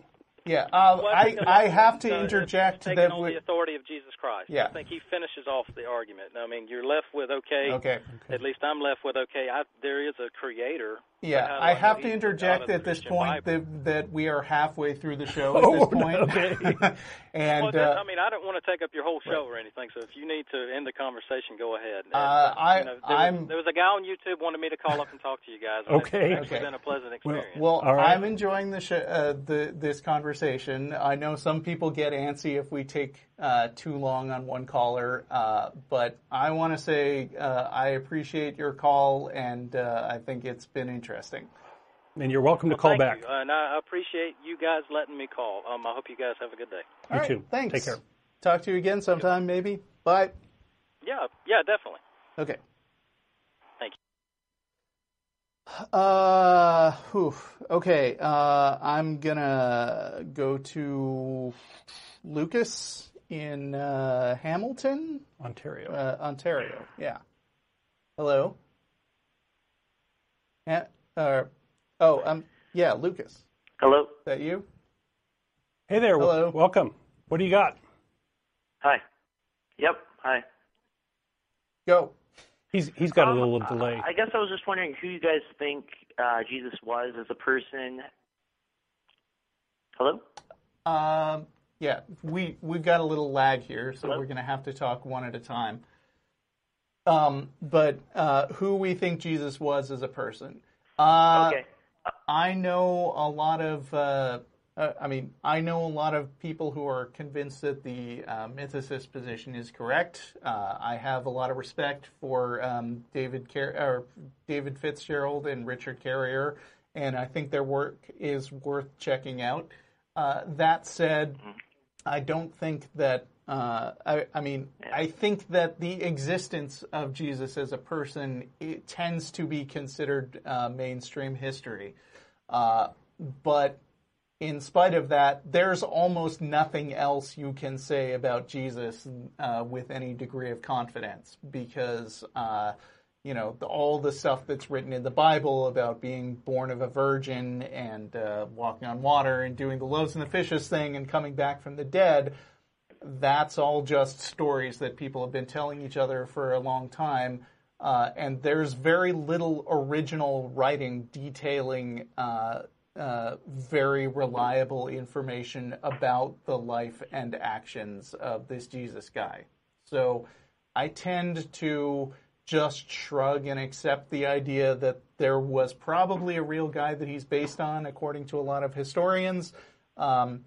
Yeah, uh, I, I have to interject taking that on we, the authority of Jesus Christ. Yeah. I think he finishes off the argument. I mean, you're left with okay. Okay. At least I'm left with okay. I, there is a creator. Yeah, how I have to interject at this Christian point that, that we are halfway through the show at Oh, this point. okay. and Well, that, uh, I mean, I don't want to take up your whole show or anything. So if you need to end the conversation, go ahead. Uh, Uh, I- you know, there, I'm- Was, there was a guy on YouTube wanted me to call up and talk to you guys. and Okay. it's actually Okay. been a pleasant experience. well, All right. I'm enjoying the, sh- uh, the this conversation. I know some people get antsy if we take uh, too long on one caller, uh, but I want to say uh, I appreciate your call, and uh, I think it's been interesting. And you're welcome to Well, call thank back. You. Uh, and I appreciate you guys letting me call. Um, I hope you guys have a good day. You All right, too. Thanks. Take care. Talk to you again sometime, maybe. Bye. Yeah, yeah, definitely. Okay. Thank Uh, whew. okay. Uh, I'm gonna go to Lucas in uh, Hamilton, Ontario. uh, Ontario. Yeah. Hello. Yeah. Uh, oh, um, yeah, Lucas. Hello. Is Hello. that you? hey there. w- hello. Welcome. What do you got? Hi. Yep. Hi. Go. He's he's got a Um, little delay. I guess I was just wondering who you guys think uh, Jesus was as a person. Hello. Um, yeah, we we've got a little lag here, so Hello? we're going to have to talk one at a time. Um, but uh, who we think Jesus was as a person? Uh, okay. I know a lot of. Uh, I mean, I know a lot of people who are convinced that the uh, mythicist position is correct. Uh, I have a lot of respect for um, David Car- or David Fitzgerald and Richard Carrier, and I think their work is worth checking out. Uh, that said, I don't think that. Uh, I, I mean, I think that the existence of Jesus as a person it tends to be considered uh, mainstream history. Uh, but in spite of that, there's almost nothing else you can say about Jesus uh, with any degree of confidence because, uh, you know, the, all the stuff that's written in the Bible about being born of a virgin and uh, walking on water and doing the loaves and the fishes thing and coming back from the dead, that's all just stories that people have been telling each other for a long time. Uh, and there's very little original writing detailing uh, uh, very reliable information about the life and actions of this Jesus guy. So I tend to just shrug and accept the idea that there was probably a real guy that he's based on, according to a lot of historians. Um,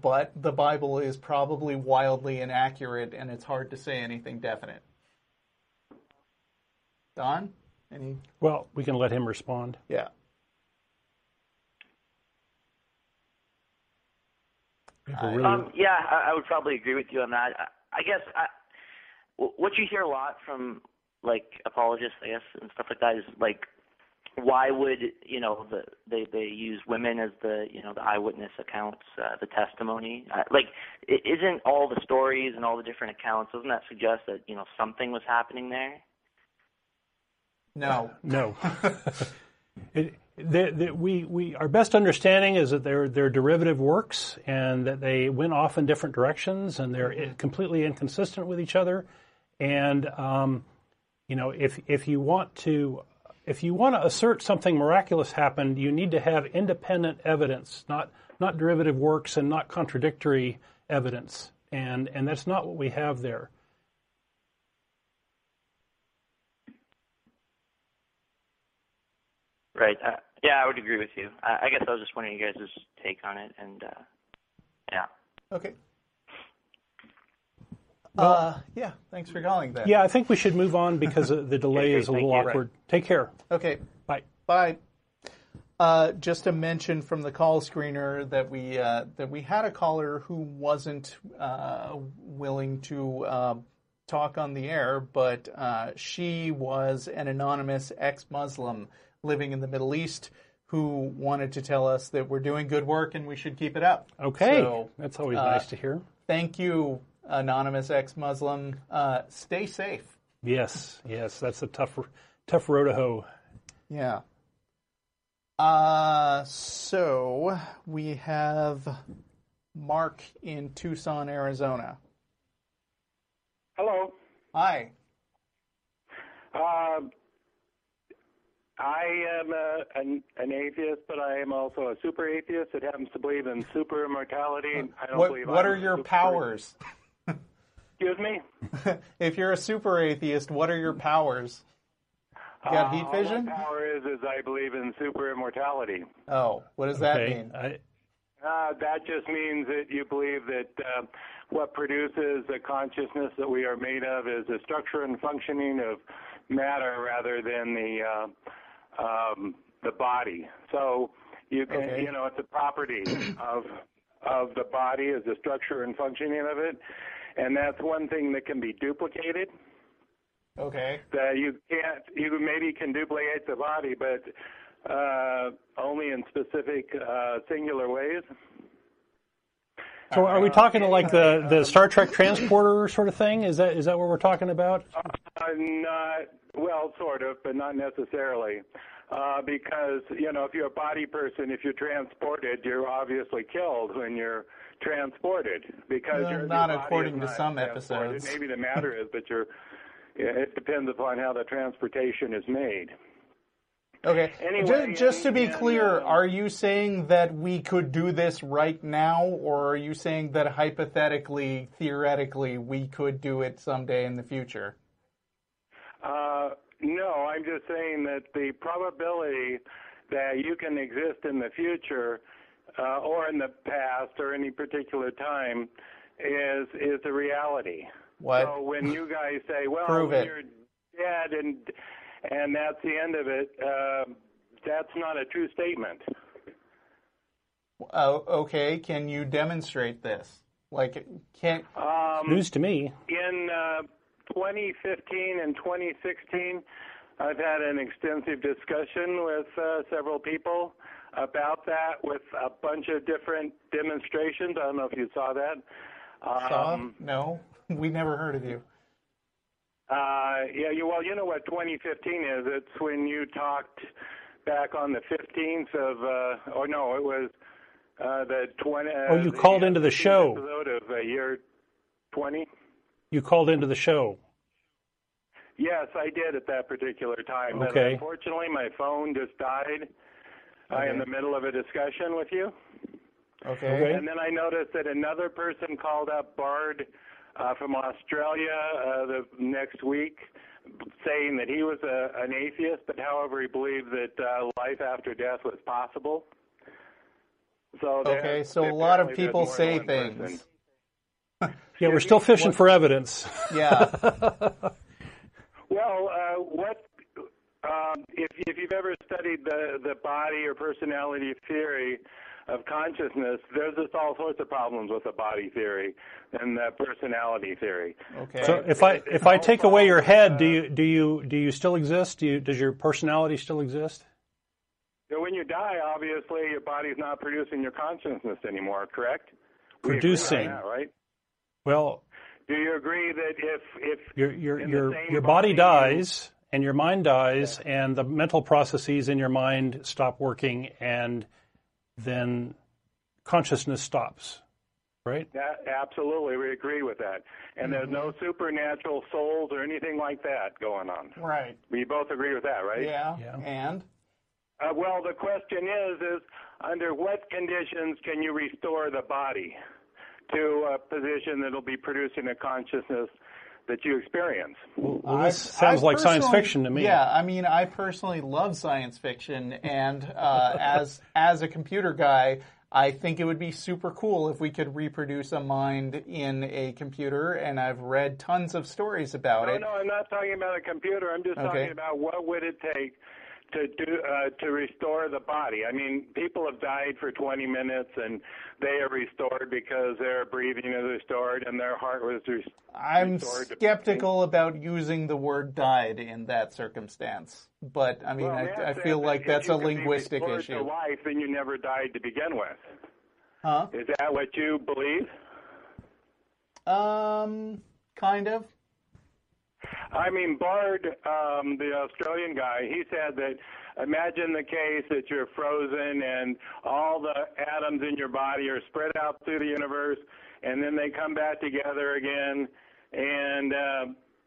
but the Bible is probably wildly inaccurate, and it's hard to say anything definite. Don, any? Well, we can let him respond. Yeah. Really, Um, yeah, I, I would probably agree with you on that. I, I guess I, w- what you hear a lot from like apologists, I guess, and stuff like that is like, why would you know the they they use women as the you know the eyewitness accounts, uh, the testimony? Uh, like, i- isn't all the stories and all the different accounts doesn't that suggest that you know something was happening there? No. no. it, the, the, we, we, our best understanding is that they're, they're derivative works and that they went off in different directions and they're completely inconsistent with each other. And um, you know, if if you want to if you want to assert something miraculous happened, you need to have independent evidence, not not derivative works and not contradictory evidence. And and that's not what we have there. Right. Uh, yeah, I would agree with you. I, I guess I was just wondering you guys' take on it, and uh, yeah. Okay. Uh, yeah, thanks for calling then. Yeah, I think we should move on because uh, the delay Okay, is a little you. awkward. Take care. Okay, Bye. bye. Uh, just a mention from the call screener that we uh, that we had a caller who wasn't uh, willing to uh, talk on the air, but uh, she was an anonymous ex-Muslim living in the Middle East who wanted to tell us that we're doing good work and we should keep it up. Okay, So, that's always uh, nice to hear. thank you, anonymous ex-Muslim. Uh, stay safe. Yes, yes, that's a tough, tough road to hoe. Yeah. Uh, so we have Mark in Tucson, Arizona. Hello. Hi. Uh, I am a, an, an atheist, but I am also a super atheist that happens to believe in super immortality. I don't What believe What I'm are your powers? Excuse me. if you're a super atheist, what are your powers? You got Uh, heat all vision? my power is is I believe in super immortality. Oh, what does that mean? I, Uh, that just means that you believe that uh, what produces the consciousness that we are made of is the structure and functioning of matter rather than the uh, um, the body. So you can, Okay. you know, it's a property of of the body is the structure and functioning of it, and that's one thing that can be duplicated. Okay. That you can't, you maybe can duplicate the body, but uh, only in specific uh, singular ways. So are we talking to like the, the Star Trek transporter sort of thing? Is that is that what we're talking about? Uh, not well, sort of, but not necessarily. Uh, because you know, if you're a body person, if you're transported, you're obviously killed when you're transported. Because Well, your, not according is to some episodes. Maybe the matter is, but you're. It depends upon how the transportation is made. Okay. Anyway, Ju- just to be and, clear, uh, are you saying that we could do this right now, or are you saying that hypothetically, theoretically, we could do it someday in the future? Uh, no, I'm just saying that the probability that you can exist in the future uh, or in the past or any particular time is is a reality. What? So when you guys say, "Well, Prove when it. you're dead and and that's the end of it," uh, that's not a true statement. Oh, okay. Can you demonstrate this? Like, can Um, News to me. In uh, 2015 and 2016, I've had an extensive discussion with uh, several people about that with a bunch of different demonstrations. I don't know if you saw that. Saw? Um, no, we never heard of you. Uh, yeah, you, well, you know what 2015 is. It's when you talked back on the 15th of, uh, or no, it was uh, the 20. Uh, Oh, you the, called into the show. Episode of uh, year 20. You called into the show. Yes, I did at that particular time. But Okay. unfortunately, my phone just died uh, in the middle of a discussion with you. Okay. Okay. And then I noticed that another person called up Bard uh, from Australia uh, the next week, saying that he was a, an atheist, but however he believed that uh, life after death was possible. So Okay, so a lot of people say things. Yeah, we're still fishing for evidence. Yeah. Well, uh, what um, if if you've ever studied the the body or personality theory of consciousness, there's just all sorts of problems with the body theory and the personality theory. Okay. So if I if I take away your head, do you do you do you still exist? Do you does your personality still exist? So when you die, obviously your body's not producing your consciousness anymore, correct? We agree on Producing. that, right? Well, Do you agree that if if your your your your body you- dies and your mind dies and the mental processes in your mind stop working and then consciousness stops. Right? that, absolutely, we agree with that. And there's no Mm-hmm. supernatural souls or anything like that going on. right. We both agree with that, right? Yeah. Yeah. And Uh, well, the question is, is under what conditions can you restore the body to a position that'll be producing a consciousness that you experience? Well, this I- sounds I like science fiction to me. Yeah, I mean, I personally love science fiction, and uh, as as a computer guy, I think it would be super cool if we could reproduce a mind in a computer. And I've read tons of stories about No, it. no, I'm not talking about a computer. I'm just Okay. talking about what would it take to do uh, to restore the body. I mean, people have died for 20 minutes and they are restored because their breathing is restored and their heart was restored. I'm restored to- skeptical about using the word "died" in that circumstance, but I mean, Well, I, I feel like that's a linguistic restored issue. To life, then you never died to begin with. Huh? Is that what you believe? Um, kind of. I mean, Bard, um, the Australian guy, he said that imagine the case that you're frozen and all the atoms in your body are spread out through the universe, and then they come back together again. And uh,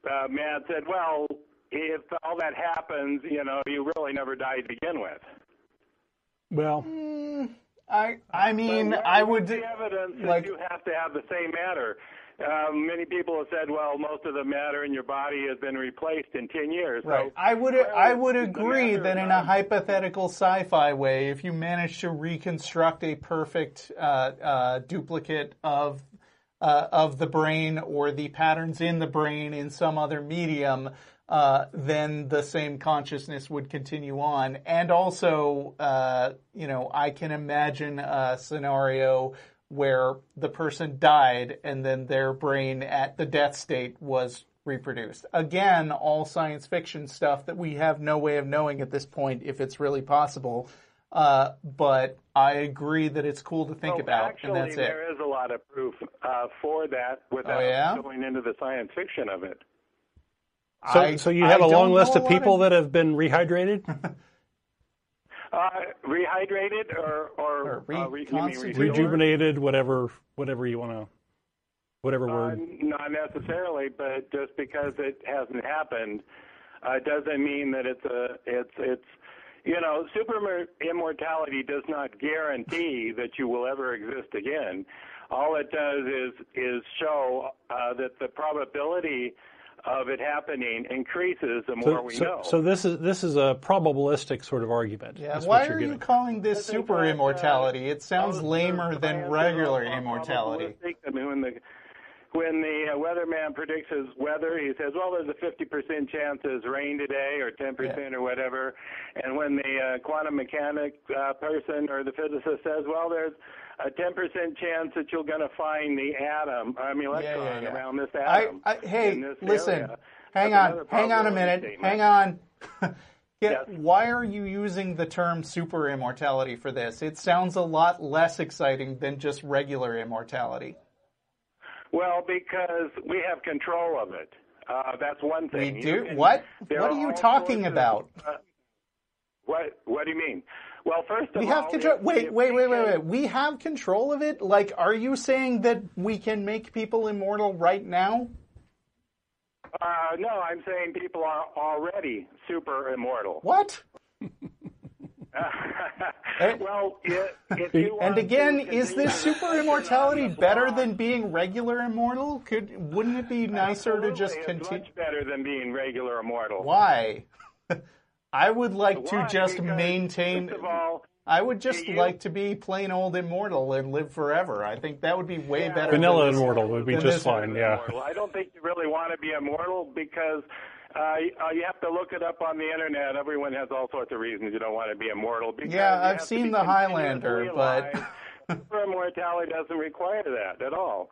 uh, Matt said, well, if all that happens, you know, you really never died to begin with. Well, I I mean, I would is the evidence that you have to have the same matter. Um, many people have said, well, most of the matter in your body has been replaced in 10 years. Right. So, I would I would agree that in a hypothetical sci-fi way, if you manage to reconstruct a perfect uh, uh, duplicate of uh, of the brain or the patterns in the brain in some other medium, uh, then the same consciousness would continue on. And also, uh, you know, I can imagine a scenario where the person died and then their brain at the death state was reproduced. Again, all science fiction stuff that we have no way of knowing at this point if it's really possible. Uh, but I agree that it's cool to think Well, about, actually, and that's it. there is a lot of proof uh, for that without Oh, yeah? going into the science fiction of it. so I- so you have a long list a of lot people that have been rehydrated, Uh, rehydrated or or, Or uh, re- you mean reconstituted? restored? rejuvenated, whatever whatever you want to, whatever Uh, word. not necessarily, but just because it hasn't happened uh, doesn't mean that it's a it's it's you know super immortality does not guarantee that you will ever exist again. All it does is is show uh, that the probability of it happening increases the more So, we so, know. so this is this is a probabilistic sort of argument. Yeah, That's why what you're are you getting. calling this Doesn't super that, uh, immortality? It sounds those lamer are than regular are immortality. I mean, when the when the uh, weatherman predicts his weather, he says, "Well, there's a 50% chance it's rain today, or 10% or whatever." And when the uh, quantum mechanic uh, person or the physicist says, "Well, there's a 10% chance that you're going to find the atom, I mean electron yeah. around this I, atom." I, hey, in this listen, area," hang that's on, hang on a minute, statement. hang on. Yeah, Yes. why are you using the term super immortality for this? It sounds a lot less exciting than just regular immortality. Well, because we have control of it. Uh, that's one thing. We do? What? What are you talking of, about? uh, what What do you mean? Well, first of We all, have control. if- Wait, wait, we wait, wait, wait. We have control of it? Like, are you saying that we can make people immortal right now? Uh, no, I'm saying people are already super immortal. What? well, if, if you And again, is this super immortality better than being regular immortal? Could wouldn't it be nicer to just absolutely, it's continue? much better than being regular immortal. Why? I would like to just Because, maintain. First of all, I would just you- like to be plain old immortal and live forever. I think that would be way Yeah. better. Vanilla than this. immortal would be just fine. Yeah. immortal. I don't think you really want to be immortal because uh, you, have to look it up on the internet. Everyone has all sorts of reasons you don't want to be immortal. Because Yeah, I've seen The Highlander, but- Super immortality doesn't require that at all.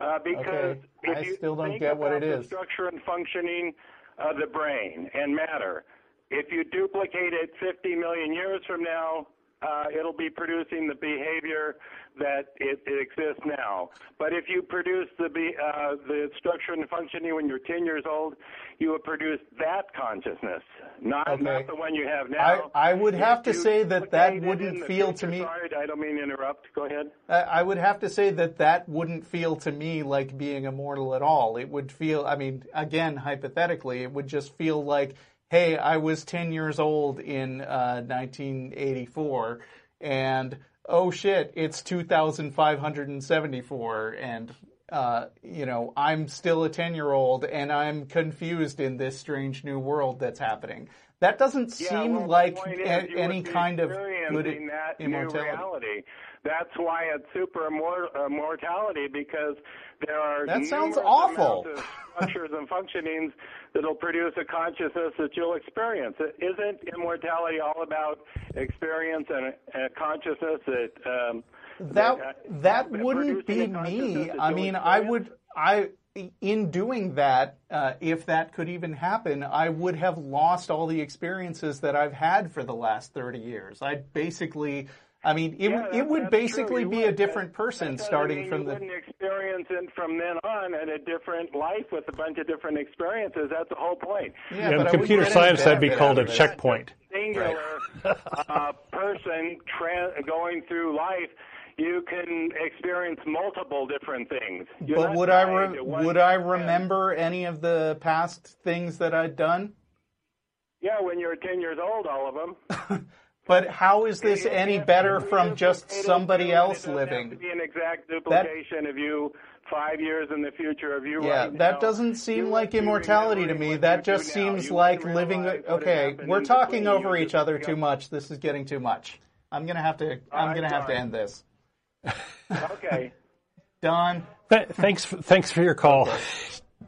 Uh, because Okay, if I you still don't think get what it is. the structure and functioning of the brain and matter, if you duplicate it 50 million years from now, uh, it'll be producing the behavior that it, it exists now. But if you produce the be, uh, the structure and functioning when you're 10 years old, you would produce that consciousness, not Okay. not the one you have now. I, I would If have to say that that duplicate it in wouldn't feel to me. Sorry, I don't mean to interrupt. Go ahead. I I would have to say that that wouldn't feel to me like being immortal at all. It would feel, I mean, again, hypothetically, it would just feel like, hey, I was 10 years old in uh, 1984, and oh shit, it's 2,574, and, uh, you know, I'm still a 10 year old, and I'm confused in this strange new world that's happening. That doesn't Yeah, seem well, like a- any kind of good that new immortality. reality. That's why it's super immor- uh, because there are That sounds awful. structures and functionings that'll produce a consciousness that you'll experience. It isn't immortality all about experience and a, a consciousness that um, that uh, that wouldn't be me. I mean, I would I in doing that, uh, if that could even happen, I would have lost all the experiences that I've had for the last thirty years. I'd basically, I mean, it Yeah, would- it would basically be would, a different person that starting mean from you the. wouldn't experience it from then on and a different life with a bunch of different experiences. That's the whole point. Yeah, Yeah, but in computer science, that'd be called a of it. checkpoint. Singular uh, person tra- going through life, you can experience multiple different things. You're But would I re- would I event. remember any of the past things that I'd done? Yeah, when you're 10 years old, all of them. But how is this You any better from just somebody else living? Have to be an exact duplication of you five years in the future of you. Yeah, right that now. doesn't seem You like immortality to me. That just seems You like living. Okay, we're talking over each other too much. This is getting too much. I'm gonna have to. I'm right, gonna have to end this. Okay. Don, Th- thanks, thanks for your call.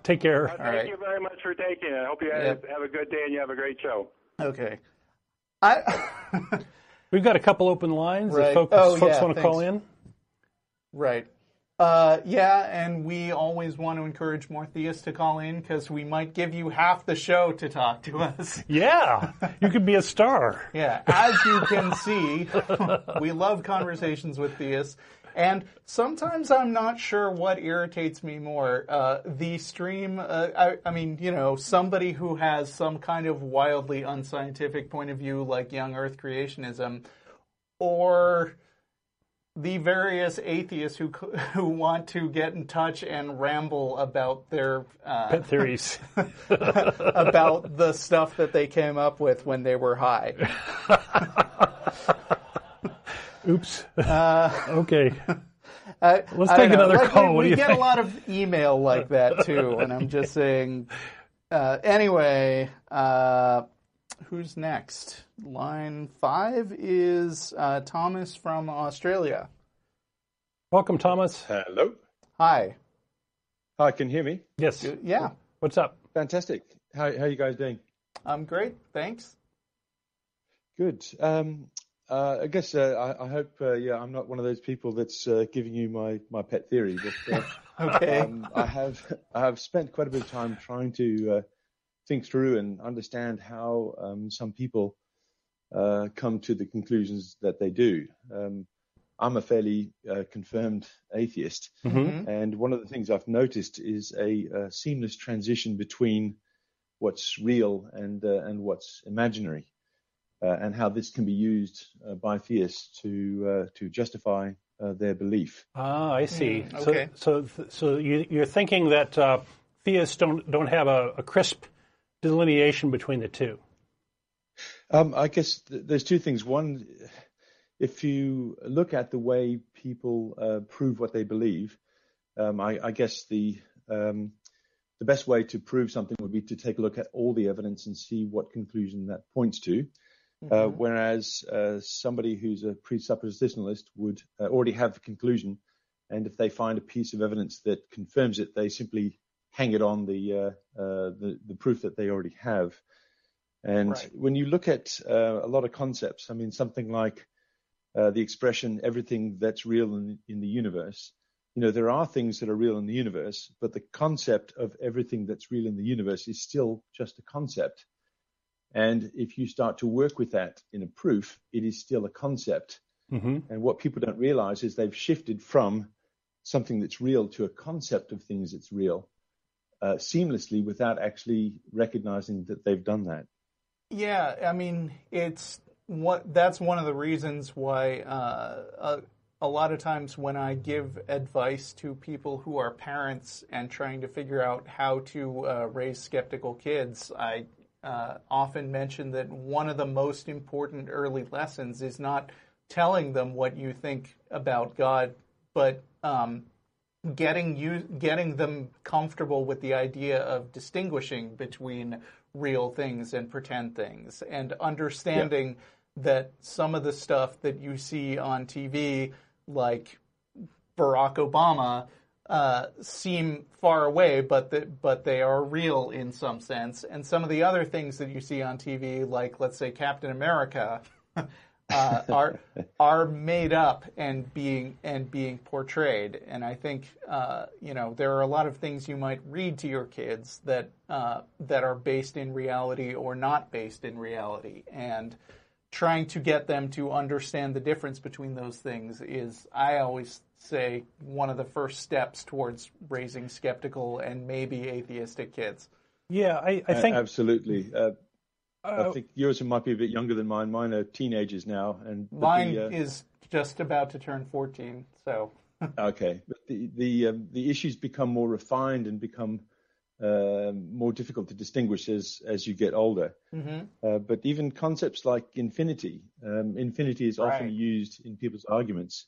Take care. Thank right. you very much for taking it. I hope you have, Yep. have a good day and you have a great show. okay. I. We've got a couple open lines. Right. If folks, Oh, folks yeah, want to call in, Right. Uh, yeah, and we always want to encourage more theists to call in because we might give you half the show to talk to us. yeah, you could be a star. Yeah, as you can see, we love conversations with theists. And sometimes I'm not sure what irritates me more. Uh, the stream, uh, I, I mean, you know, somebody who has some kind of wildly unscientific point of view like young earth creationism, or the various atheists who, who want to get in touch and ramble about their uh, Pet theories. about the stuff that they came up with when they were high. Oops. okay. I, Let's I take another Like, call. We, What do we you get think? a lot of email like that too, and I'm just saying. Uh, anyway, uh, who's next? Line five is uh, Thomas from Australia. Welcome, Thomas. Hello. Hi. Hi, can you hear me? Yes. Yeah, What's up? Fantastic. How how are you guys doing? I'm great. Thanks. Good. Um, uh, I guess uh, I, I hope uh, yeah I'm not one of those people that's uh, giving you my, my pet theory, but uh, Okay. um, I have I have spent quite a bit of time trying to uh, think through and understand how um, some people uh, come to the conclusions that they do. Um, I'm a fairly uh, confirmed atheist, mm-hmm. and one of the things I've noticed is a, a seamless transition between what's real and uh, and what's imaginary, and how this can be used uh, by theists to uh, to justify uh, their belief. Ah, I see. Mm, okay. So so so you, are thinking that theists don't don't have a, a crisp delineation between the two. Um, I guess th- there's two things. One, if you look at the way people uh, prove what they believe, um, I, I, guess the um, the best way to prove something would be to take a look at all the evidence and see what conclusion that points to. Uh, mm-hmm. Uh, whereas uh, somebody who's a presuppositionalist would uh, already have a conclusion, and if they find a piece of evidence that confirms it, they simply hang it on the uh, the, the proof that they already have. And right. when you look at uh, a lot of concepts, I mean, something like uh, the expression everything that's real in, in, the universe, you know, there are things that are real in the universe, but the concept of everything that's real in the universe is still just a concept. And if you start to work with that in a proof, it is still a concept. Mm-hmm. And what people don't realize is they've shifted from something that's real to a concept of things that's real uh, seamlessly without actually recognizing that they've done that. Yeah, I mean, it's what that's one of the reasons why uh, a, a, lot of times when I give advice to people who are parents and trying to figure out how to uh, raise skeptical kids, I uh, often mention that one of the most important early lessons is not telling them what you think about God, but um, getting you getting them comfortable with the idea of distinguishing between real things and pretend things and understanding yeah. that some of the stuff that you see on TV, like Barack Obama, uh, seem far away, but the, but they are real in some sense. And some of the other things that you see on TV, like let's say Captain America, uh, are are made up and being and being portrayed. And I think uh, you know there are a lot of things you might read to your kids that uh, that are based in reality or not based in reality, and trying to get them to understand the difference between those things is, I always say, one of the first steps towards raising skeptical and maybe atheistic kids. Yeah, I, I think absolutely. Uh, uh, I think yours might be a bit younger than mine. Mine are teenagers now, and mine the, uh, is just about to turn fourteen. So okay, but the the um, the issues become more refined and become uh, more difficult to distinguish as as you get older. Mm-hmm. Uh, but even concepts like infinity, um, infinity is often used in people's arguments,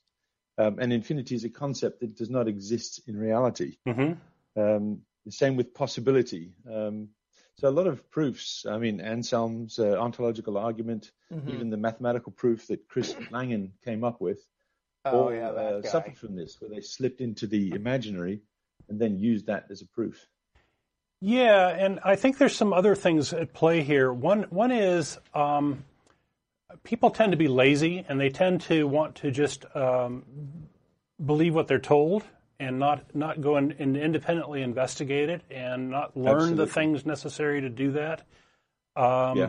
um, and infinity is a concept that does not exist in reality. Mm-hmm. Um, the same with possibility. Um, so a lot of proofs. I mean, Anselm's uh, ontological argument, mm-hmm. even the mathematical proof that Chris Langan came up with, oh, all yeah, uh, suffered from this, where they slipped into the imaginary and then used that as a proof. Yeah, and I think there's some other things at play here. One one is um, people tend to be lazy, and they tend to want to just um, believe what they're told and not not go and, and independently investigate it and not learn Absolutely. the things necessary to do that. Um, yeah.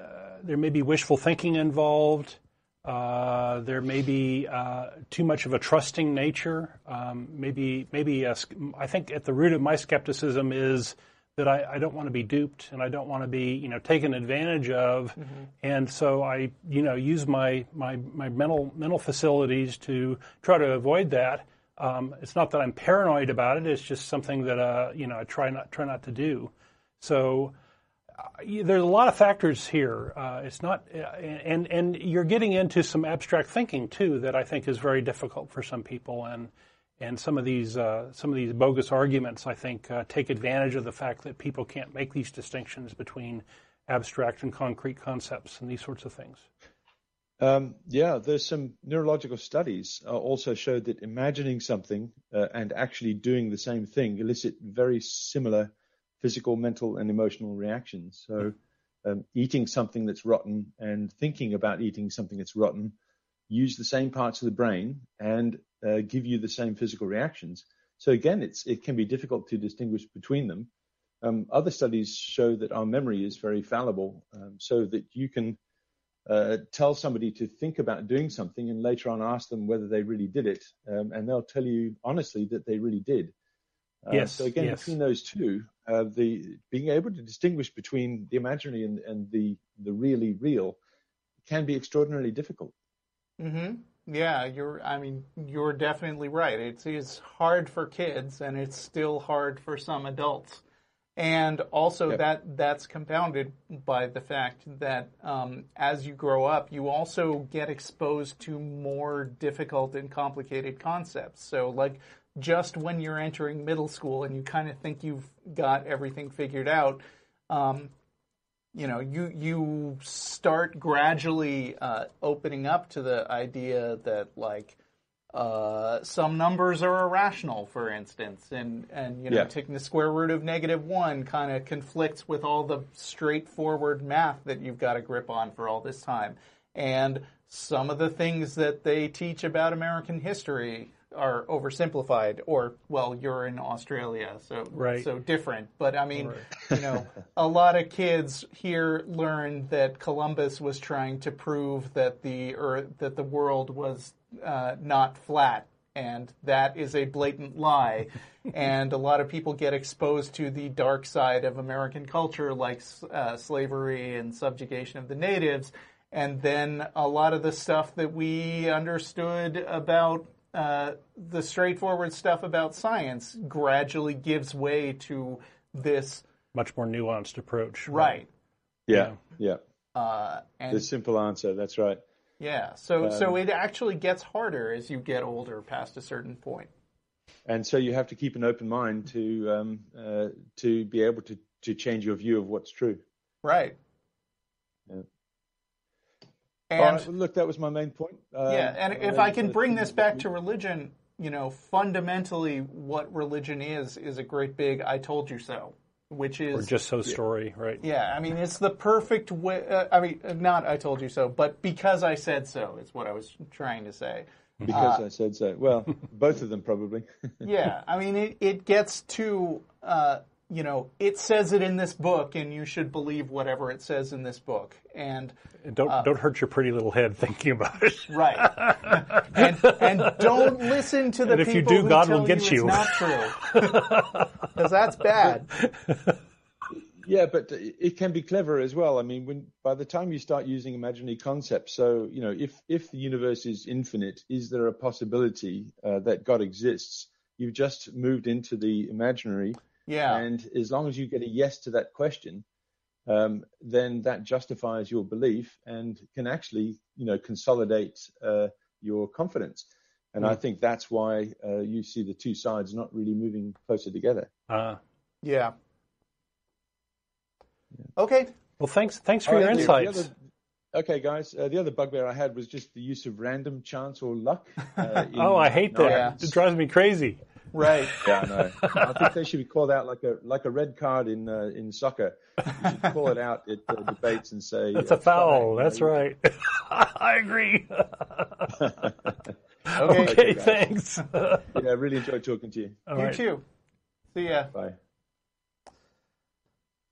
Uh, there may be wishful thinking involved. Uh, there may be uh, too much of a trusting nature. Um, maybe, maybe a, I think at the root of my skepticism is that I, I, don't want to be duped and I don't want to be, you know, taken advantage of, mm-hmm. and so I, you know, use my my my mental mental facilities to try to avoid that. Um, it's not that I'm paranoid about it. It's just something that uh, you know I try not try not to do. So there's a lot of factors here. Uh, it's not, uh, and and you're getting into some abstract thinking too that I think is very difficult for some people, and and some of these uh, some of these bogus arguments I think uh, take advantage of the fact that people can't make these distinctions between abstract and concrete concepts and these sorts of things. Um, yeah, there's some neurological studies uh, also showed that imagining something uh, and actually doing the same thing elicit very similar physical, mental, and emotional reactions. So, um, eating something that's rotten and thinking about eating something that's rotten use the same parts of the brain and uh, give you the same physical reactions. So again, it's it can be difficult to distinguish between them. Um, other studies show that our memory is very fallible, um, so that you can uh, tell somebody to think about doing something and later on ask them whether they really did it, um, and they'll tell you honestly that they really did. Uh, yes. So again, yes. between those two, uh, the being able to distinguish between the imaginary and, and the the really real can be extraordinarily difficult. Mm-hmm. Yeah, you're. I mean, you're definitely right. It's it's hard for kids, and it's still hard for some adults. And also Yep. that that's compounded by the fact that um, as you grow up, you also get exposed to more difficult and complicated concepts. So, like just when you're entering middle school and you kind of think you've got everything figured out, um, you know, you you start gradually uh, opening up to the idea that like uh, some numbers are irrational, for instance, and and you know, Yeah. taking the square root of negative one kind of conflicts with all the straightforward math that you've got a grip on for all this time, and some of the things that they teach about American history are oversimplified, or well, you're in Australia, so Right. so different. But I mean, you know, a lot of kids here learned that Columbus was trying to prove that the earth, that the world was uh, not flat, and that is a blatant lie. and a lot of people get exposed to the dark side of American culture, like uh, slavery and subjugation of the natives. And then a lot of the stuff that we understood about uh, the straightforward stuff about science gradually gives way to this Much more nuanced approach. right. Yeah, yeah. Uh, and The simple answer. That's right. yeah, so so Um, it actually gets harder as you get older past a certain point. And so you have to keep an open mind to um, uh, to be able to to change your view of what's true. Right. Yeah. And All right, well, look, that was my main point. Um, yeah, and if uh, I can uh, bring this back to religion, you know, fundamentally what religion is is a great big "I told you so," which is Or just so story, right? Yeah, I mean, it's the perfect way. Uh, I mean, not I told you so, but because I said so is what I was trying to say. because uh, I said so. Well, both of them probably. Yeah, I mean, it, it gets to, uh, you know, it says it in this book, and you should believe whatever it says in this book. And, Don't don't hurt your pretty little head thinking about it. right. and, and don't listen to the And if you do, who God tell will get you. you. It's not true. Because that's bad. Yeah, but it can be clever as well. I mean, when by the time you start using imaginary concepts, so you know, if if the universe is infinite, is there a possibility uh, that God exists? You've just moved into the imaginary, Yeah. and as long as you get a yes to that question, um, then that justifies your belief and can actually, you know, consolidate uh, your confidence. And I think that's why uh, you see the two sides not really moving closer together. Uh, Yeah. Okay. well, thanks thanks for your and the- insights. the other- okay, guys. Uh, the other bugbear I had was just the use of random chance or luck. Uh, in oh, I hate that. Yeah. It drives me crazy. Right. Yeah, I know. I think they should be called out like a like a red card in uh, in soccer. You should call it out at uh, debates and say That's uh, a foul. fine, That's you right. I agree. Okay. okay, guys. thanks. Yeah, I really enjoyed talking to you. All you right. too. See ya. Bye.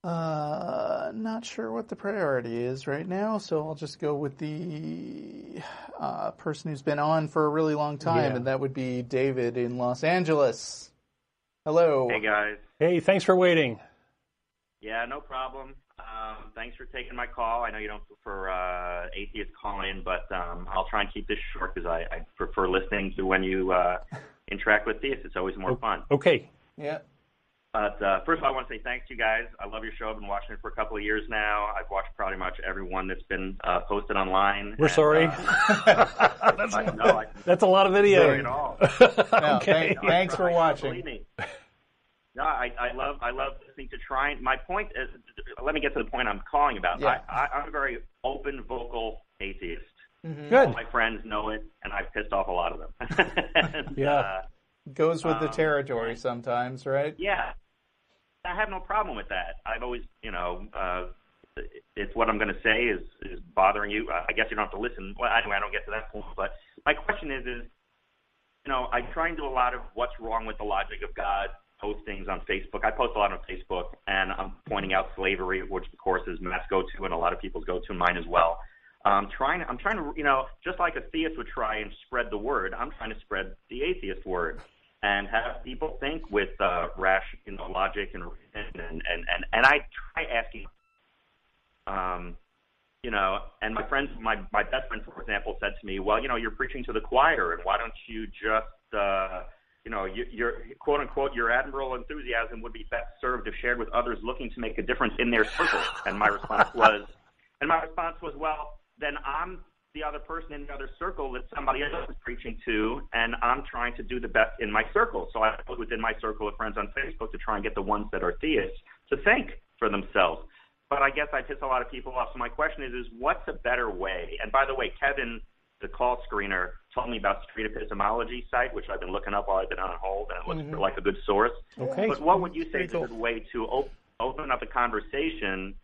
Uh, not sure what the priority is right now, so I'll just go with the uh, person who's been on for a really long time, Yeah. and that would be David in Los Angeles. Hello. Hey guys. Hey, thanks for waiting. Yeah, no problem. Um, thanks for taking my call. I know you don't prefer uh, atheist calling, in, but um, I'll try and keep this short because I, I prefer listening to when you uh, interact with theists. It's always more fun. Okay. Yeah. But uh, first of all, I want to say thanks to you guys. I love your show. I've been watching it for a couple of years now. I've watched pretty much every one that's been uh, posted online. We're And, sorry. Uh, I, no, I That's a lot of sorry video. at all. No, okay. thank- thanks for watching. Believe me. No, I, I love I love listening to trying. My point is, let me get to the point I'm calling about. Yeah. I, I, I'm a very open, vocal atheist. Good. My friends know it, and I've pissed off a lot of them. And, Yeah. uh, Goes with the Um, territory sometimes, right? yeah. I have no problem with that. I've always, you know, uh, it's what I'm going to say is is bothering you. I guess you don't have to listen. Well, anyway, I don't get to that point. But my question is, is you know, I try and do a lot of what's wrong with the logic of God postings on Facebook. I post a lot on Facebook, and I'm pointing out slavery, which of course is Matt's go-to and a lot of people's go-to, mine as well. Um, trying, I'm trying to, you know, just like a theist would try and spread the word, I'm trying to spread the atheist word and have people think with uh, know, logic and and and and, I try asking, um, you know, and my friends, my my best friend, for example, said to me, well, you know, you're preaching to the choir, and why don't you just uh, you know, you, your quote unquote, your admirable enthusiasm would be best served if shared with others looking to make a difference in their circle. And my response was, and my response was, well, then I'm the other person in the other circle that somebody else is preaching to, and I'm trying to do the best in my circle. So I put within my circle of friends on Facebook to try and get the ones that are theists to think for themselves. But I guess I piss a lot of people off. So my question is, is what's a better way? And by the way, Kevin, the call screener, told me about the Street Epistemology site, which I've been looking up while I've been on hold, and it looks mm-hmm. like a good source. Okay. But what would you say is a good way to op- open up a conversation,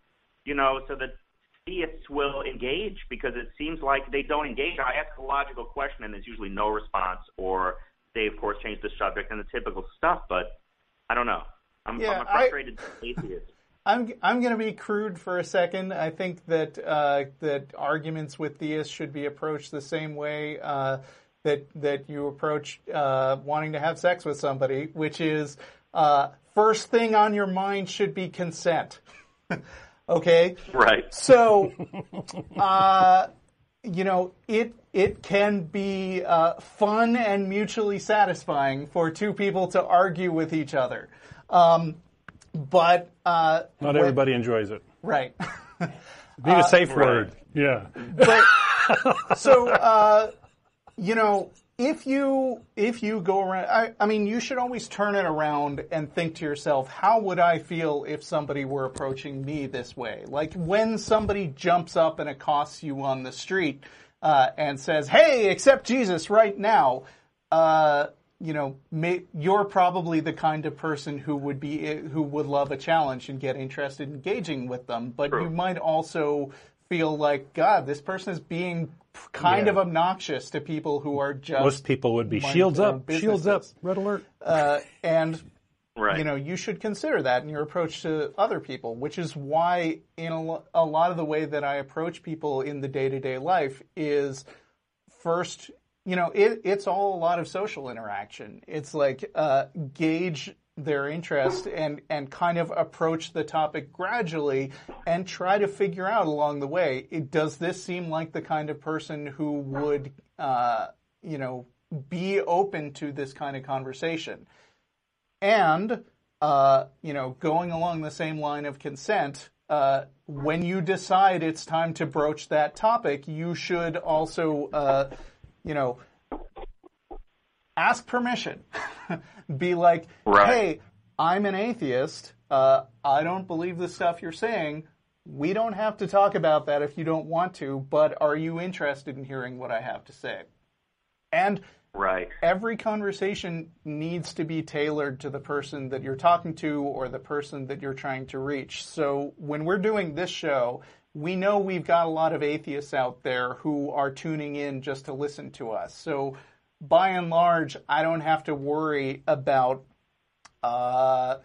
you know, so that theists will engage because it seems like they don't engage. I ask a logical question and there's usually no response, or they of course change the subject and the typical stuff. But I don't know. I'm, yeah, I'm a frustrated I, atheist. I'm I'm going to be crude for a second. I think that uh, that arguments with theists should be approached the same way uh, that that you approach uh, wanting to have sex with somebody, which is uh, first thing on your mind should be consent. Okay. Right. So, uh, you know, it it can be uh, fun and mutually satisfying for two people to argue with each other, um, but uh, not everybody enjoys it. Right. Be a safe word. Yeah. But, so, uh, you know, if you if you go around I, I, mean you should always turn it around and think to yourself how would i feel if somebody were approaching me this way like when somebody jumps up and accosts you on the street uh, and says hey accept jesus right now uh, you know may, you're probably the kind of person who would be who would love a challenge and get interested in engaging with them but True. you might also feel like god this person is being kind yeah. of obnoxious to people who are just most people would be shields up, shields up, red alert, uh, and right. you know you should consider that in your approach to other people, which is why in a, a lot of the way that I approach people in the day to day life is first. You know, it, it's all a lot of social interaction. It's like uh, gauge their interest and, and kind of approach the topic gradually and try to figure out along the way, it, does this seem like the kind of person who would, uh, you know, be open to this kind of conversation? And, uh, you know, going along the same line of consent, uh, when you decide it's time to broach that topic, you should also, uh, you know, ask permission. Be like, right. hey, I'm an atheist. Uh, I don't believe the stuff you're saying. We don't have to talk about that if you don't want to, but are you interested in hearing what I have to say? And right. every conversation needs to be tailored to the person that you're talking to or the person that you're trying to reach. So when we're doing this show, we know we've got a lot of atheists out there who are tuning in just to listen to us. So by and large, I don't have to worry about, uh,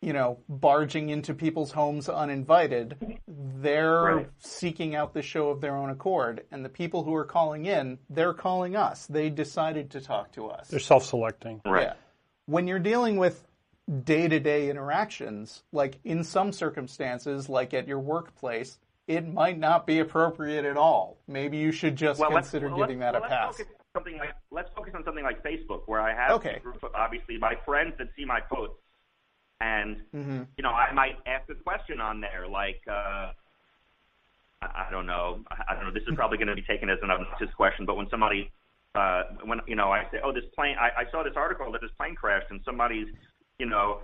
you know, barging into people's homes uninvited. They're right. seeking out the show of their own accord. And the people who are calling in, they're calling us. They decided to talk to us. They're self selecting. Right. Yeah. When you're dealing with day to day interactions, like in some circumstances, like at your workplace, it might not be appropriate at all. Maybe you should just well, consider well, giving that well, a pass. Focus, something like let's focus on something like Facebook, where I have okay. a group of obviously my friends that see my posts, and mm-hmm. you know I might ask a question on there like. uh I, don't know. I, I don't know. This is probably going to be taken as an obnoxious question, but when somebody, uh, when you know, I say, "Oh, this plane," I, I saw this article that this plane crashed, and somebody's you know,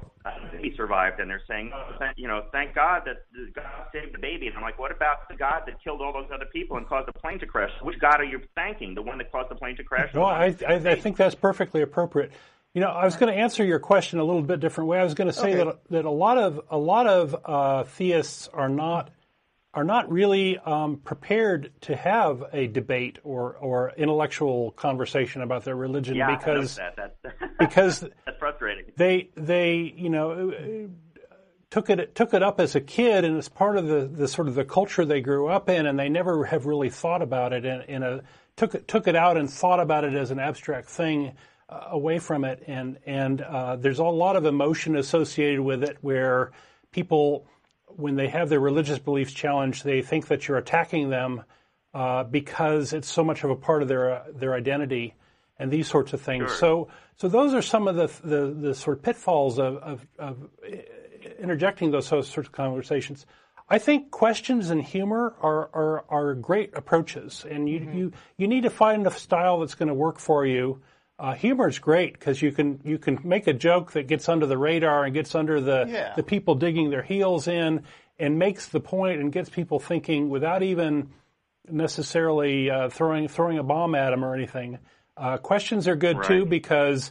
he survived, and they're saying, oh, you know, thank God that God saved the baby. And I'm like, what about the God that killed all those other people and caused the plane to crash? Which God are you thanking? The one that caused the plane to crash? No, I, I, I think that's perfectly appropriate. You know, I was going to answer your question a little bit different way. I was going to say okay. that that a lot of a lot of uh, theists are not are not really um, prepared to have a debate or, or intellectual conversation about their religion yeah, because that. That's, because that's frustrating. They they you know took it took it up as a kid, and it's part of the, the sort of the culture they grew up in, and they never have really thought about it in, in a took it took it out and thought about it as an abstract thing uh, away from it, and and uh, there's a lot of emotion associated with it, where people when they have their religious beliefs challenged, they think that you're attacking them uh, because it's so much of a part of their their identity and these sorts of things. Sure. So so those are some of the the, the sort of pitfalls of, of, of interjecting those sorts of conversations. I think questions and humor are, are, are great approaches, and you, you, you need to find a style that's going to work for you. Uh, humor is great because you can you can make a joke that gets under the radar and gets under the Yeah. the people digging their heels in and makes the point and gets people thinking without even necessarily uh, throwing throwing a bomb at them or anything. Uh, questions are good too because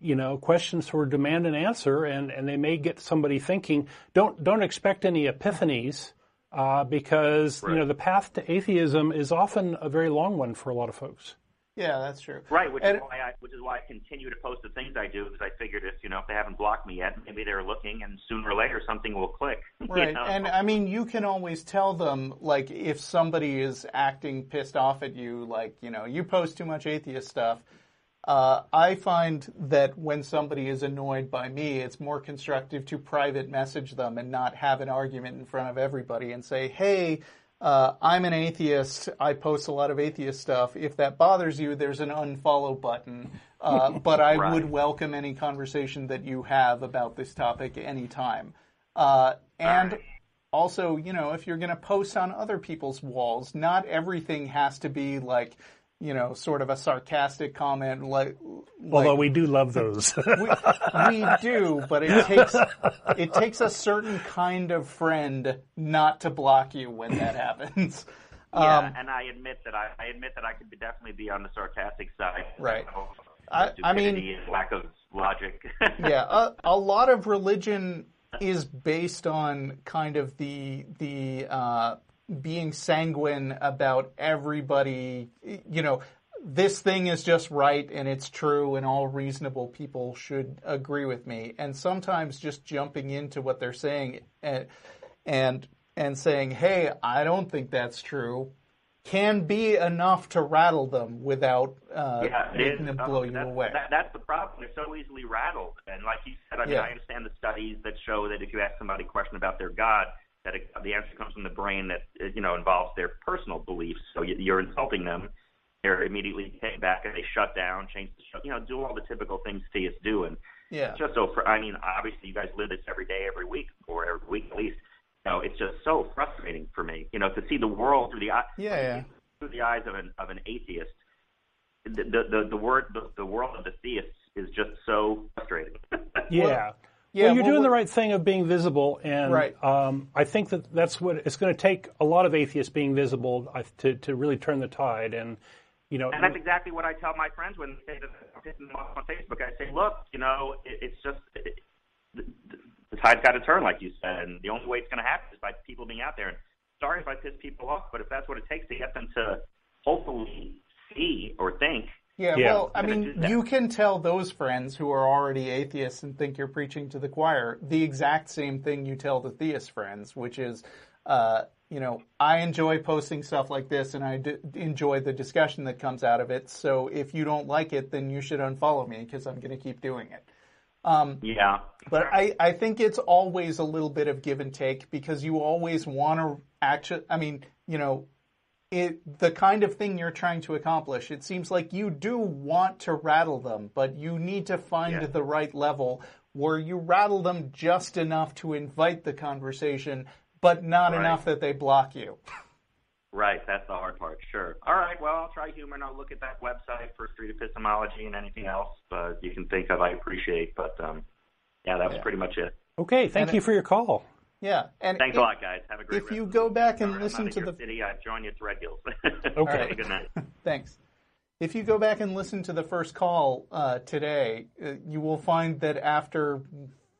you know questions sort of demand an answer and, and they may get somebody thinking. Don't don't expect any epiphanies uh, because you know the path to atheism is often a very long one for a lot of folks. Yeah, that's true. Right, which And- is why I which is why I continue to post the things I do because I figured if you know if they haven't blocked me yet, maybe they're looking, and sooner or later something will click. you Right. know? And I mean, you can always tell them, like, if somebody is acting pissed off at you, like, you know, you post too much atheist stuff. Uh, I find that when somebody is annoyed by me, it's more constructive to private message them and not have an argument in front of everybody and say, hey, uh, I'm an atheist. I post a lot of atheist stuff. If that bothers you, there's an unfollow button. Uh, but I Right. would welcome any conversation that you have about this topic anytime. Uh, and Right. also, you know, if you're going to post on other people's walls, not everything has to be like, you know, sort of a sarcastic comment. Like, Although like we do love those. we, we do, but it takes it takes a certain kind of friend not to block you when that happens. Yeah, Um, and I admit that I, I admit that I could be definitely be on the sarcastic side. Right. Of I- I mean- stupidity and lack of logic. yeah, a, a lot of religion is based on kind of the the uh, being sanguine about everybody. You know, this thing is just right and it's true, and all reasonable people should agree with me. And sometimes just jumping into what they're saying and and and saying, "Hey, I don't think that's true." Can be enough to rattle them without uh, yeah, making them blow you away. That, that's the problem. They're so easily rattled. And like you said, I mean, Yeah. I understand the studies that show that if you ask somebody a question about their God, that it, the answer comes from the brain that uh, you know involves their personal beliefs. So you, you're insulting them. They're immediately taken back and they shut down, change the show, you know, do all the typical things theists do. And yeah. it's just so. Fr- I mean, obviously, you guys live this every day, every week, or every week at least. You know, it's just so frustrating for me. You know, to see the world through the eye Yeah, yeah. through the eyes of an of an atheist. The the the, the word the, the world of the theists is just so frustrating. Yeah. Yeah, well, you're well, doing the right thing of being visible, and Right. um, I think that that's what it's going to take. A lot of atheists being visible to to really turn the tide, and you know, and that's exactly what I tell my friends when they say that I'm hitting them off on Facebook. I say, look, you know, it, it's just it, the, the tide's got to turn, like you said, and the only way it's going to happen is by people being out there. And sorry if I piss people off, but if that's what it takes to get them to hopefully see or think, Yeah, Yeah. well, I mean, you can tell those friends who are already atheists and think you're preaching to the choir the exact same thing you tell the theist friends, which is, uh, you know, I enjoy posting stuff like this and I d- enjoy the discussion that comes out of it. So if you don't like it, then you should unfollow me because I'm going to keep doing it. yeah. But I, I think it's always a little bit of give and take because you always want to actually, I mean, you know, it, the kind of thing you're trying to accomplish, it seems like you do want to rattle them, but you need to find Yeah. the right level where you rattle them just enough to invite the conversation, but not Right. enough that they block you. Right, that's the hard part. Sure. All right. Well, I'll try humor and I'll look at that website for street epistemology and anything else uh, you can think of. I appreciate, but um, yeah, that was Yeah. pretty much it. okay. Thank And you it- for your call. Yeah, and Thanks if, a lot, guys. Have a great. if you go back and listen I'm out of to the city, I've joined you at Thread Hills. Okay. Have a good night. Thanks. If you go back and listen to the first call uh, today, uh, you will find that after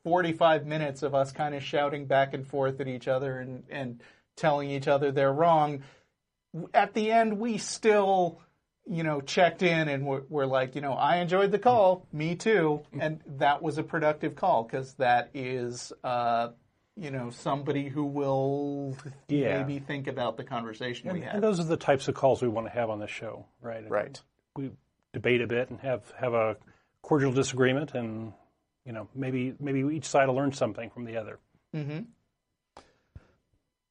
45 minutes of us kind of shouting back and forth at each other and, and telling each other they're wrong, at the end we still, you know, checked in and we're, we're like, you know, I enjoyed the call, me too, and that was a productive call because that is, uh, you know, somebody who will Yeah. maybe think about the conversation we And, had. and those are the types of calls we want to have on this show, right? Right. We debate a bit and have have a cordial disagreement, and you know, maybe maybe each side will learn something from the other.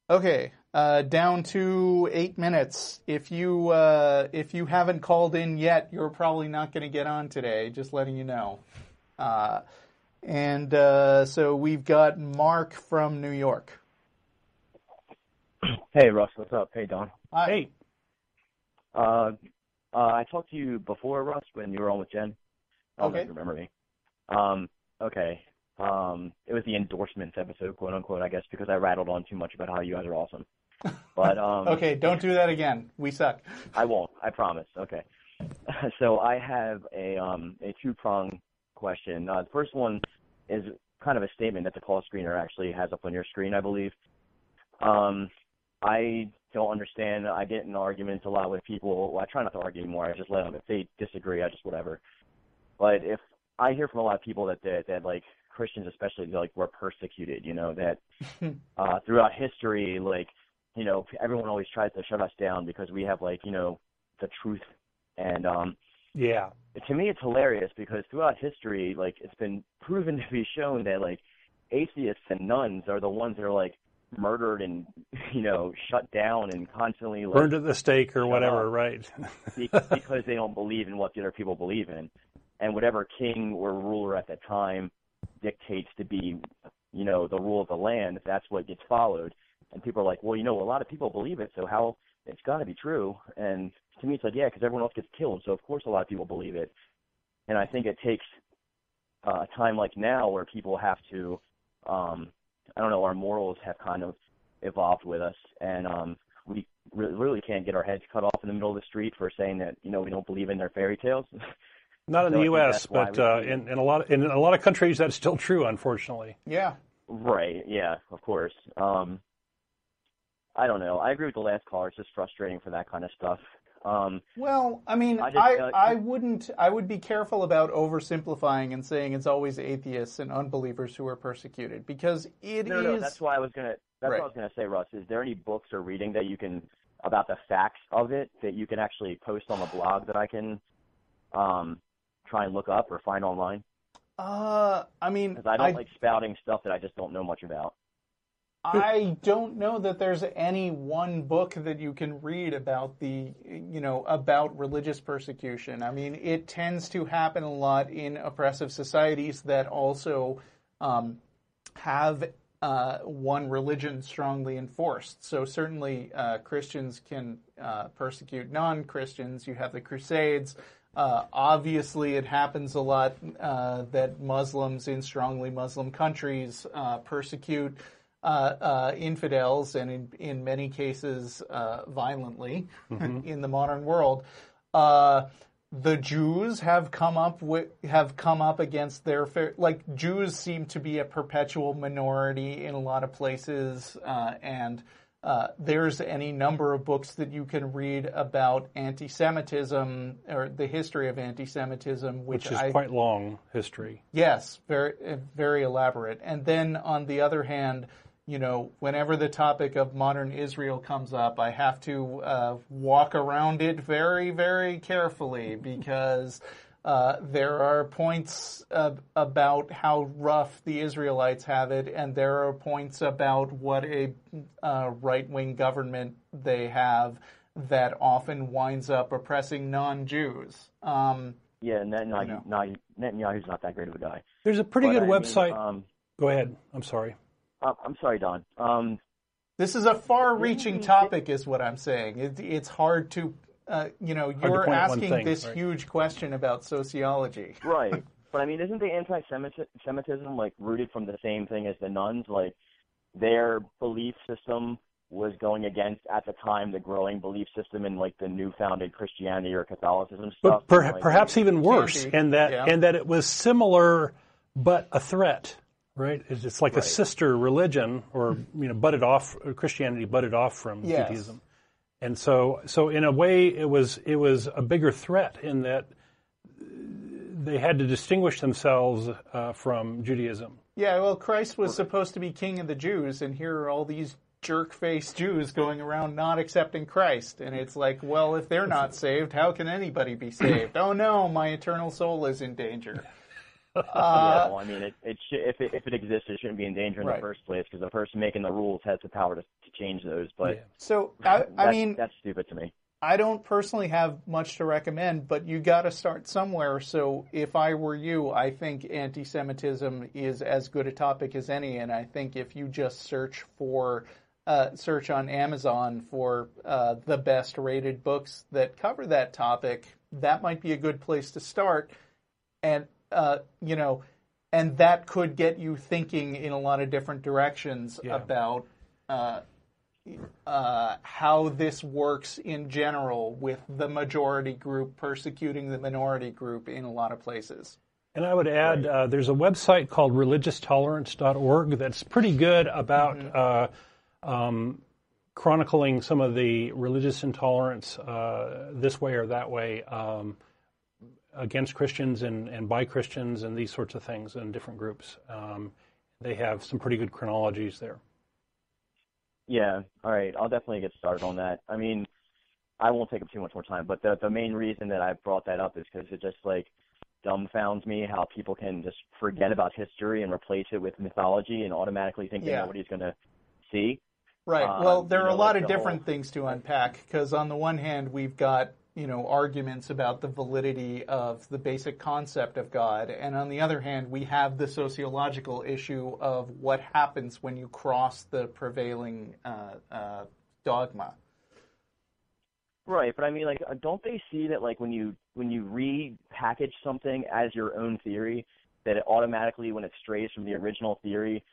Okay, uh, down to eight minutes. If you uh, if you haven't called in yet, you're probably not going to get on today. Just letting you know. Uh, and uh, so we've got Mark from New York. Hey, Russ, what's up? Hey, Don. Hi. Hey, Uh, uh, I talked to you before, Russ, when you were on with Jen. I don't know Okay. if you remember me. Um, okay. Um, it was the endorsements episode, quote unquote, I guess, because I rattled on too much about how you guys are awesome. But um, Okay, don't do that again. We suck. I won't. I promise. Okay. So I have a um a two prong question. Uh, the first one is kind of a statement that the call screener actually has up on your screen, I believe. Um, I don't understand. I get in arguments a lot with people. Well, I try not to argue anymore. I just let them. If they disagree, I just whatever. But if I hear from a lot of people that that, that like Christians, especially, like were persecuted. You know that uh, throughout history, like you know, everyone always tries to shut us down because we have like you know the truth and um yeah, to me it's hilarious because throughout history like it's been proven to be shown that like atheists and nuns are the ones that are like murdered and you know shut down and constantly like burned at the stake or whatever, right? because they don't believe in what the other people believe in. And whatever king or ruler at the time dictates to be you know the rule of the land that's what gets followed. And people are like well you know a lot of people believe it so how it's got to be true and to me it's like yeah because everyone else gets killed so of course a lot of people believe it and i think it takes uh, a time like now where people have to um i don't know our morals have kind of evolved with us and um we re- really can't get our heads cut off in the middle of the street for saying that you know we don't believe in their fairy tales Not in So the U.S., but uh, in, in a lot of, in a lot of countries that's still true, unfortunately. Yeah. Right. Yeah. Of course. Um, I don't know. I agree with the last caller. It's just frustrating for that kind of stuff. Um, Well, I mean, I I, uh, I wouldn't. I would be careful about oversimplifying and saying it's always atheists and unbelievers who are persecuted because it is. no, no. That's why I was gonna. That's Right. what I was gonna say, Russ. Is there any books or reading that you can about the facts of it that you can actually post on the blog that I can um, try and look up or find online? Uh, I mean, Because I don't I, like spouting stuff that I just don't know much about. I don't know that there's any one book that you can read about the, you know, about religious persecution. I mean, it tends to happen a lot in oppressive societies that also um, have uh, one religion strongly enforced. So certainly uh, Christians can uh, persecute non-Christians. You have the Crusades. Uh, obviously, it happens a lot uh, that Muslims in strongly Muslim countries uh, persecute infidels, and in, in many cases, uh, violently in the modern world. Uh, the Jews have come up with have come up against their fair like Jews seem to be a perpetual minority in a lot of places, uh, and uh, there's any number of books that you can read about anti-Semitism or the history of anti-Semitism, which, which is I quite long history. Yes, very uh, very elaborate. And then on the other hand, you know, whenever the topic of modern Israel comes up, I have to uh, walk around it very very carefully because. Uh, there are points uh, about how rough the Israelites have it, and there are points about what a uh, right-wing government they have that often winds up oppressing non-Jews. Um, Yeah, Netanyahu, No. Netanyahu- Netanyahu's not that great of a guy. There's a pretty But good I mean, website. um, Go ahead. I'm sorry. Uh, I'm sorry, Don. Um, This is a far-reaching topic, is what I'm saying. It, it's hard to, uh, you know, you're point at one asking thing, this right. huge question about sociology. Right. But I mean, isn't the anti-Semitism like rooted from the same thing as the nuns? Like their belief system was going against at the time the growing belief system in like the new founded Christianity or Catholicism stuff. But per, Like, perhaps even worse, and that Yeah. and that it was similar, but a threat. Right? It's like a sister religion, or you know, budded off Christianity, budded off from Yes. Judaism, and so so in a way, it was it was a bigger threat in that they had to distinguish themselves uh, from Judaism. Yeah, well, Christ was supposed to be king of the Jews, and here are all these jerk-faced Jews going around not accepting Christ. And it's like, well, if they're not saved, how can anybody be saved? oh no, my eternal soul is in danger. Yeah, Uh, well, I mean, it, it sh- if it if it exists, it shouldn't be in danger in Right. the first place because the person making the rules has the power to, to change those. But Yeah. so, I, I mean, that's stupid to me. I don't personally have much to recommend, but you got to start somewhere. So if I were you, I think anti-Semitism is as good a topic as any, and I think if you just search for uh, search on Amazon for uh, the best rated books that cover that topic, that might be a good place to start. And uh, you know, and that could get you thinking in a lot of different directions Yeah. about uh, uh, how this works in general with the majority group persecuting the minority group in a lot of places. And I would add, uh, there's a website called religioustolerance.org that's pretty good about uh, um, chronicling some of the religious intolerance uh, this way or that way um, against Christians and, and by Christians and these sorts of things in different groups. Um, they have some pretty good chronologies there. Yeah, all right. I'll definitely get started on that. I mean, I won't take up too much more time, but the the main reason that I brought that up is because it just like dumbfounds me how people can just forget about history and replace it with mythology and automatically think they Yeah. know what he's going to see. Right. Um, well, there you are a lot like of different whole- things to unpack because on the one hand, we've got you know arguments about the validity of the basic concept of God, and on the other hand, we have the sociological issue of what happens when you cross the prevailing uh, uh, dogma. Right, but I mean, like, uh, don't they see that, like, when you when you repackage something as your own theory, that it automatically, when it strays from the original theory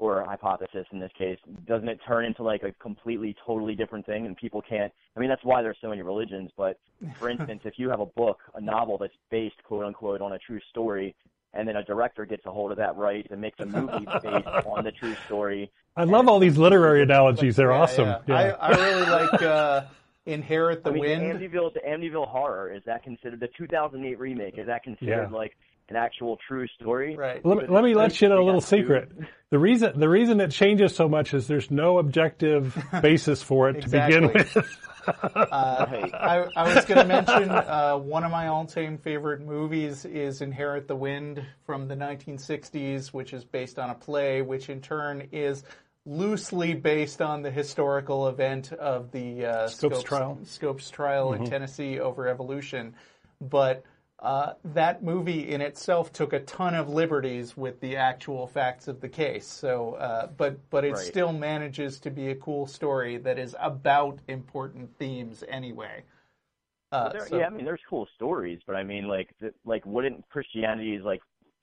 or hypothesis in this case, doesn't it turn into like a completely, totally different thing? And people can't. I mean, that's why there's so many religions. But for instance, if you have a book, a novel that's based, quote unquote, on a true story, and then a director gets a hold of that right and makes a movie based on the true story, I love all these literary analogies. They're Yeah, awesome. yeah. Yeah. I, I really like uh, Inherit the I mean, Wind. Amityville, the Amityville Horror is that considered the 2008 remake? Is that considered Yeah. like an actual true story? Right. Let me, let me let you in a little got sued. secret. The reason the reason it changes so much is there's no objective basis for it to begin Exactly. with. Right. I, I was going to mention uh, one of my all-time favorite movies is Inherit the Wind from the 1960s, which is based on a play, which in turn is loosely based on the historical event of the uh, Scopes trial. Scopes trial in Tennessee over evolution. But uh, that movie in itself took a ton of liberties with the actual facts of the case. So, uh, but but it Right. still manages to be a cool story that is about important themes anyway. Uh, There, so- yeah, I mean, there's cool stories, but I mean, like, th- like, wouldn't Christianity's like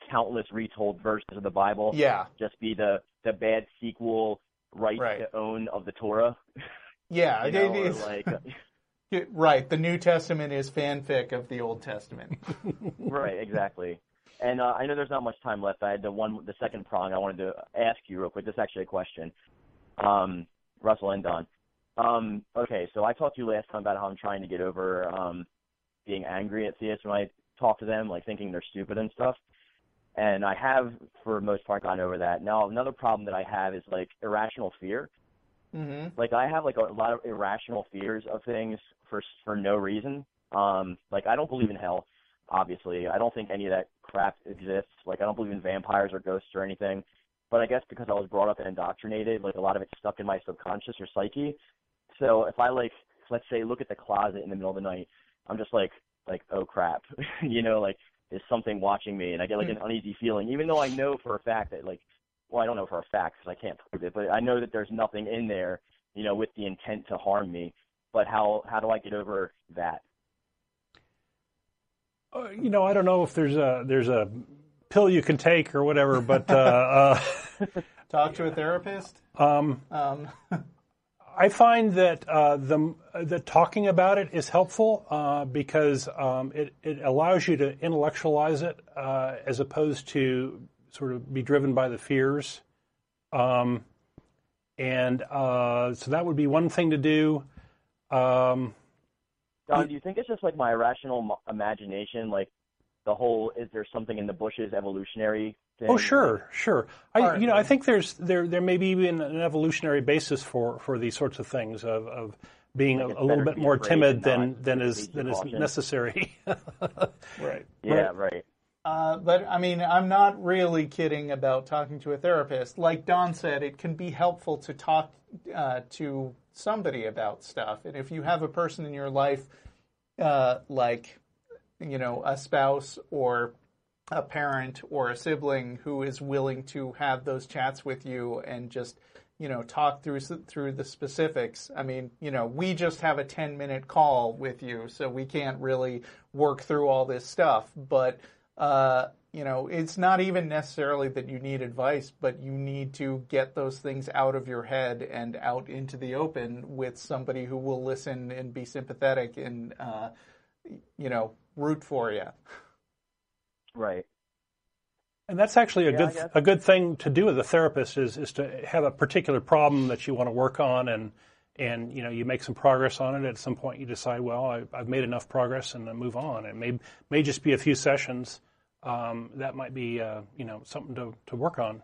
countless retold versions of the Bible yeah, just be the the bad sequel right, Right. to own of the Torah? yeah. You it know, or like, right. The New Testament is fanfic of the Old Testament. right, exactly. And uh, I know there's not much time left. I had the one, the second prong I wanted to ask you real quick. This is actually a question, um, Russell and Don. Um, okay, so I talked to you last time about how I'm trying to get over um, being angry at theists when I talk to them, like thinking they're stupid and stuff. And I have, for most part, gotten over that. Now, another problem that I have is like irrational fear. Hmm Like I have like a lot of irrational fears of things for for no reason. Um, like I don't believe in hell. Obviously, I don't think any of that crap exists. Like I don't believe in vampires or ghosts or anything. But I guess because I was brought up and indoctrinated, like a lot of it's stuck in my subconscious or psyche. So if I like, let's say, look at the closet in the middle of the night, I'm just like, like, oh crap, you know, like there's something watching me, and I get like an uneasy feeling, even though I know for a fact that like, well, I don't know for a fact because I can't prove it, but I know that there's nothing in there, you know, with the intent to harm me. But how how do I get over that? Uh, you know, I don't know if there's a there's a pill you can take or whatever, but uh, uh, Talk to a therapist. um, Um, I find that uh, the that talking about it is helpful uh, because um, it it allows you to intellectualize it uh, as opposed to sort of be driven by the fears, um, and uh, so that would be one thing to do. Um, Don, do you think it's just like my irrational m- imagination, like the whole is there something in the bushes evolutionary thing? Oh, sure, sure. I, All right. you know, I think there's there there may be even an evolutionary basis for for these sorts of things of of being Like a, a little bit more timid than than not, than to is than is necessary. Right. Yeah, right. Uh, but I mean, I'm not really kidding about talking to a therapist. Like Don said, it can be helpful to talk uh, to somebody about stuff. And if you have a person in your life, uh, like, you know, a spouse or a parent or a sibling who is willing to have those chats with you and just, you know, talk through through the specifics. I mean, you know, we just have a 10 minute call with you, so we can't really work through all this stuff. But uh, you know, it's not even necessarily that you need advice, but you need to get those things out of your head and out into the open with somebody who will listen and be sympathetic and, uh, you know, root for you. Right. And that's actually a Yeah, good a good thing to do with a therapist is is to have a particular problem that you want to work on and and you know you make some progress on it. At some point, you decide, well, I, I've made enough progress, and then move on. It may may just be a few sessions. Um, that might be uh, you know something to to work on,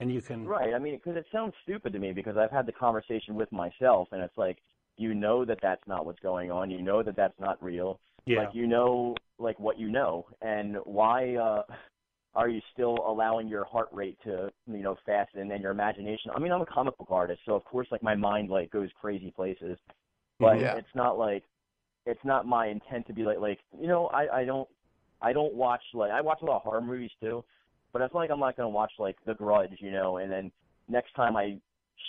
and you can Right. I mean, because it sounds stupid to me because I've had the conversation with myself, and it's like you know that that's not what's going on. You know that that's not real. yeah Like you know, like what you know, and why uh, are you still allowing your heart rate to you know fasten and your imagination? I mean, I'm a comic book artist, so of course, like my mind like goes crazy places, but Yeah. it's not like it's not my intent to be like like you know I I don't I don't watch like I watch a lot of horror movies too, but it's not like I'm not gonna watch like The Grudge, you know, and then next time I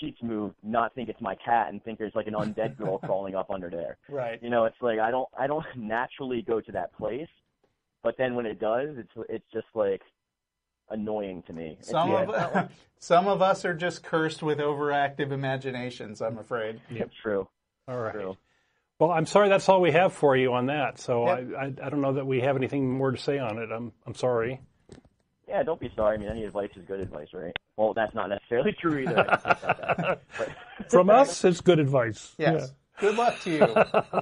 sheets move, not think it's my cat and think there's like an undead girl crawling up under there. Right. You know, it's like I don't I don't naturally go to that place, but then when it does, it's it's just like annoying to me. Some of it's some of us are just cursed with overactive imaginations. I'm afraid. it's true. all right. True. Well, I'm sorry. That's all we have for you on that. So Yep. I, I I don't know that we have anything more to say on it. I'm I'm sorry. Yeah, don't be sorry. I mean, any advice is good advice, right? Well, that's not necessarily true either. I can say that. But- From us, it's good advice. Yes. Good luck to you.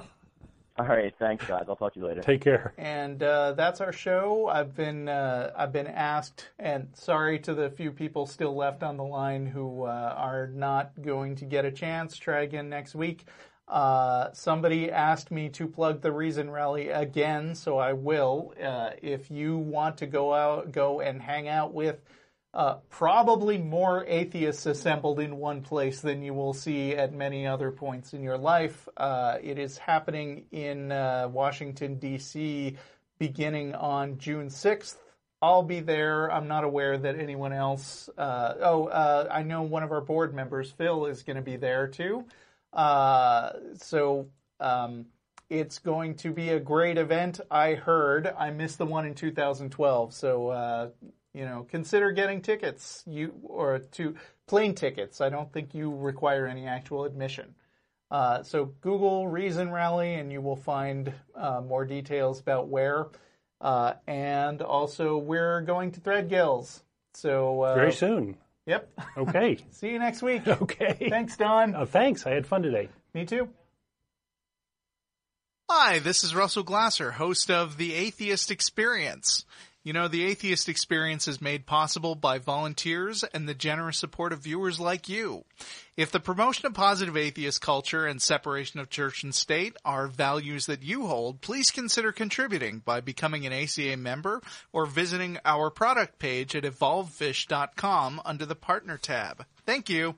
all right, thanks, guys. I'll talk to you later. Take care. and uh, that's our show. I've been uh, I've been asked, and sorry to the few people still left on the line who uh, are not going to get a chance. Try again next week. Uh, somebody asked me to plug the Reason Rally again, so I will. Uh, if you want to go out, go and hang out with uh, probably more atheists assembled in one place than you will see at many other points in your life. Uh, it is happening in uh, Washington, D.C., beginning on June 6th. I'll be there. I'm not aware that anyone else. Uh, oh, uh, I know one of our board members, Phil, is going to be there too. Uh, so um, it's going to be a great event. I heard. I missed the one in 2012, so you know, consider getting tickets. You or to plane tickets. I don't think you require any actual admission. Uh, so Google Reason Rally, and you will find uh, more details about where. Uh, and also, we're going to Threadgills. So uh, Very soon. Yep. Okay. See you next week. Okay. Thanks, Don. Uh, thanks. I had fun today. Me too. Hi, this is Russell Glasser, host of The Atheist Experience. You know, The Atheist Experience is made possible by volunteers and the generous support of viewers like you. If the promotion of positive atheist culture and separation of church and state are values that you hold, please consider contributing by becoming an ACA member or visiting our product page at evolvefish.com under the partner tab. Thank you.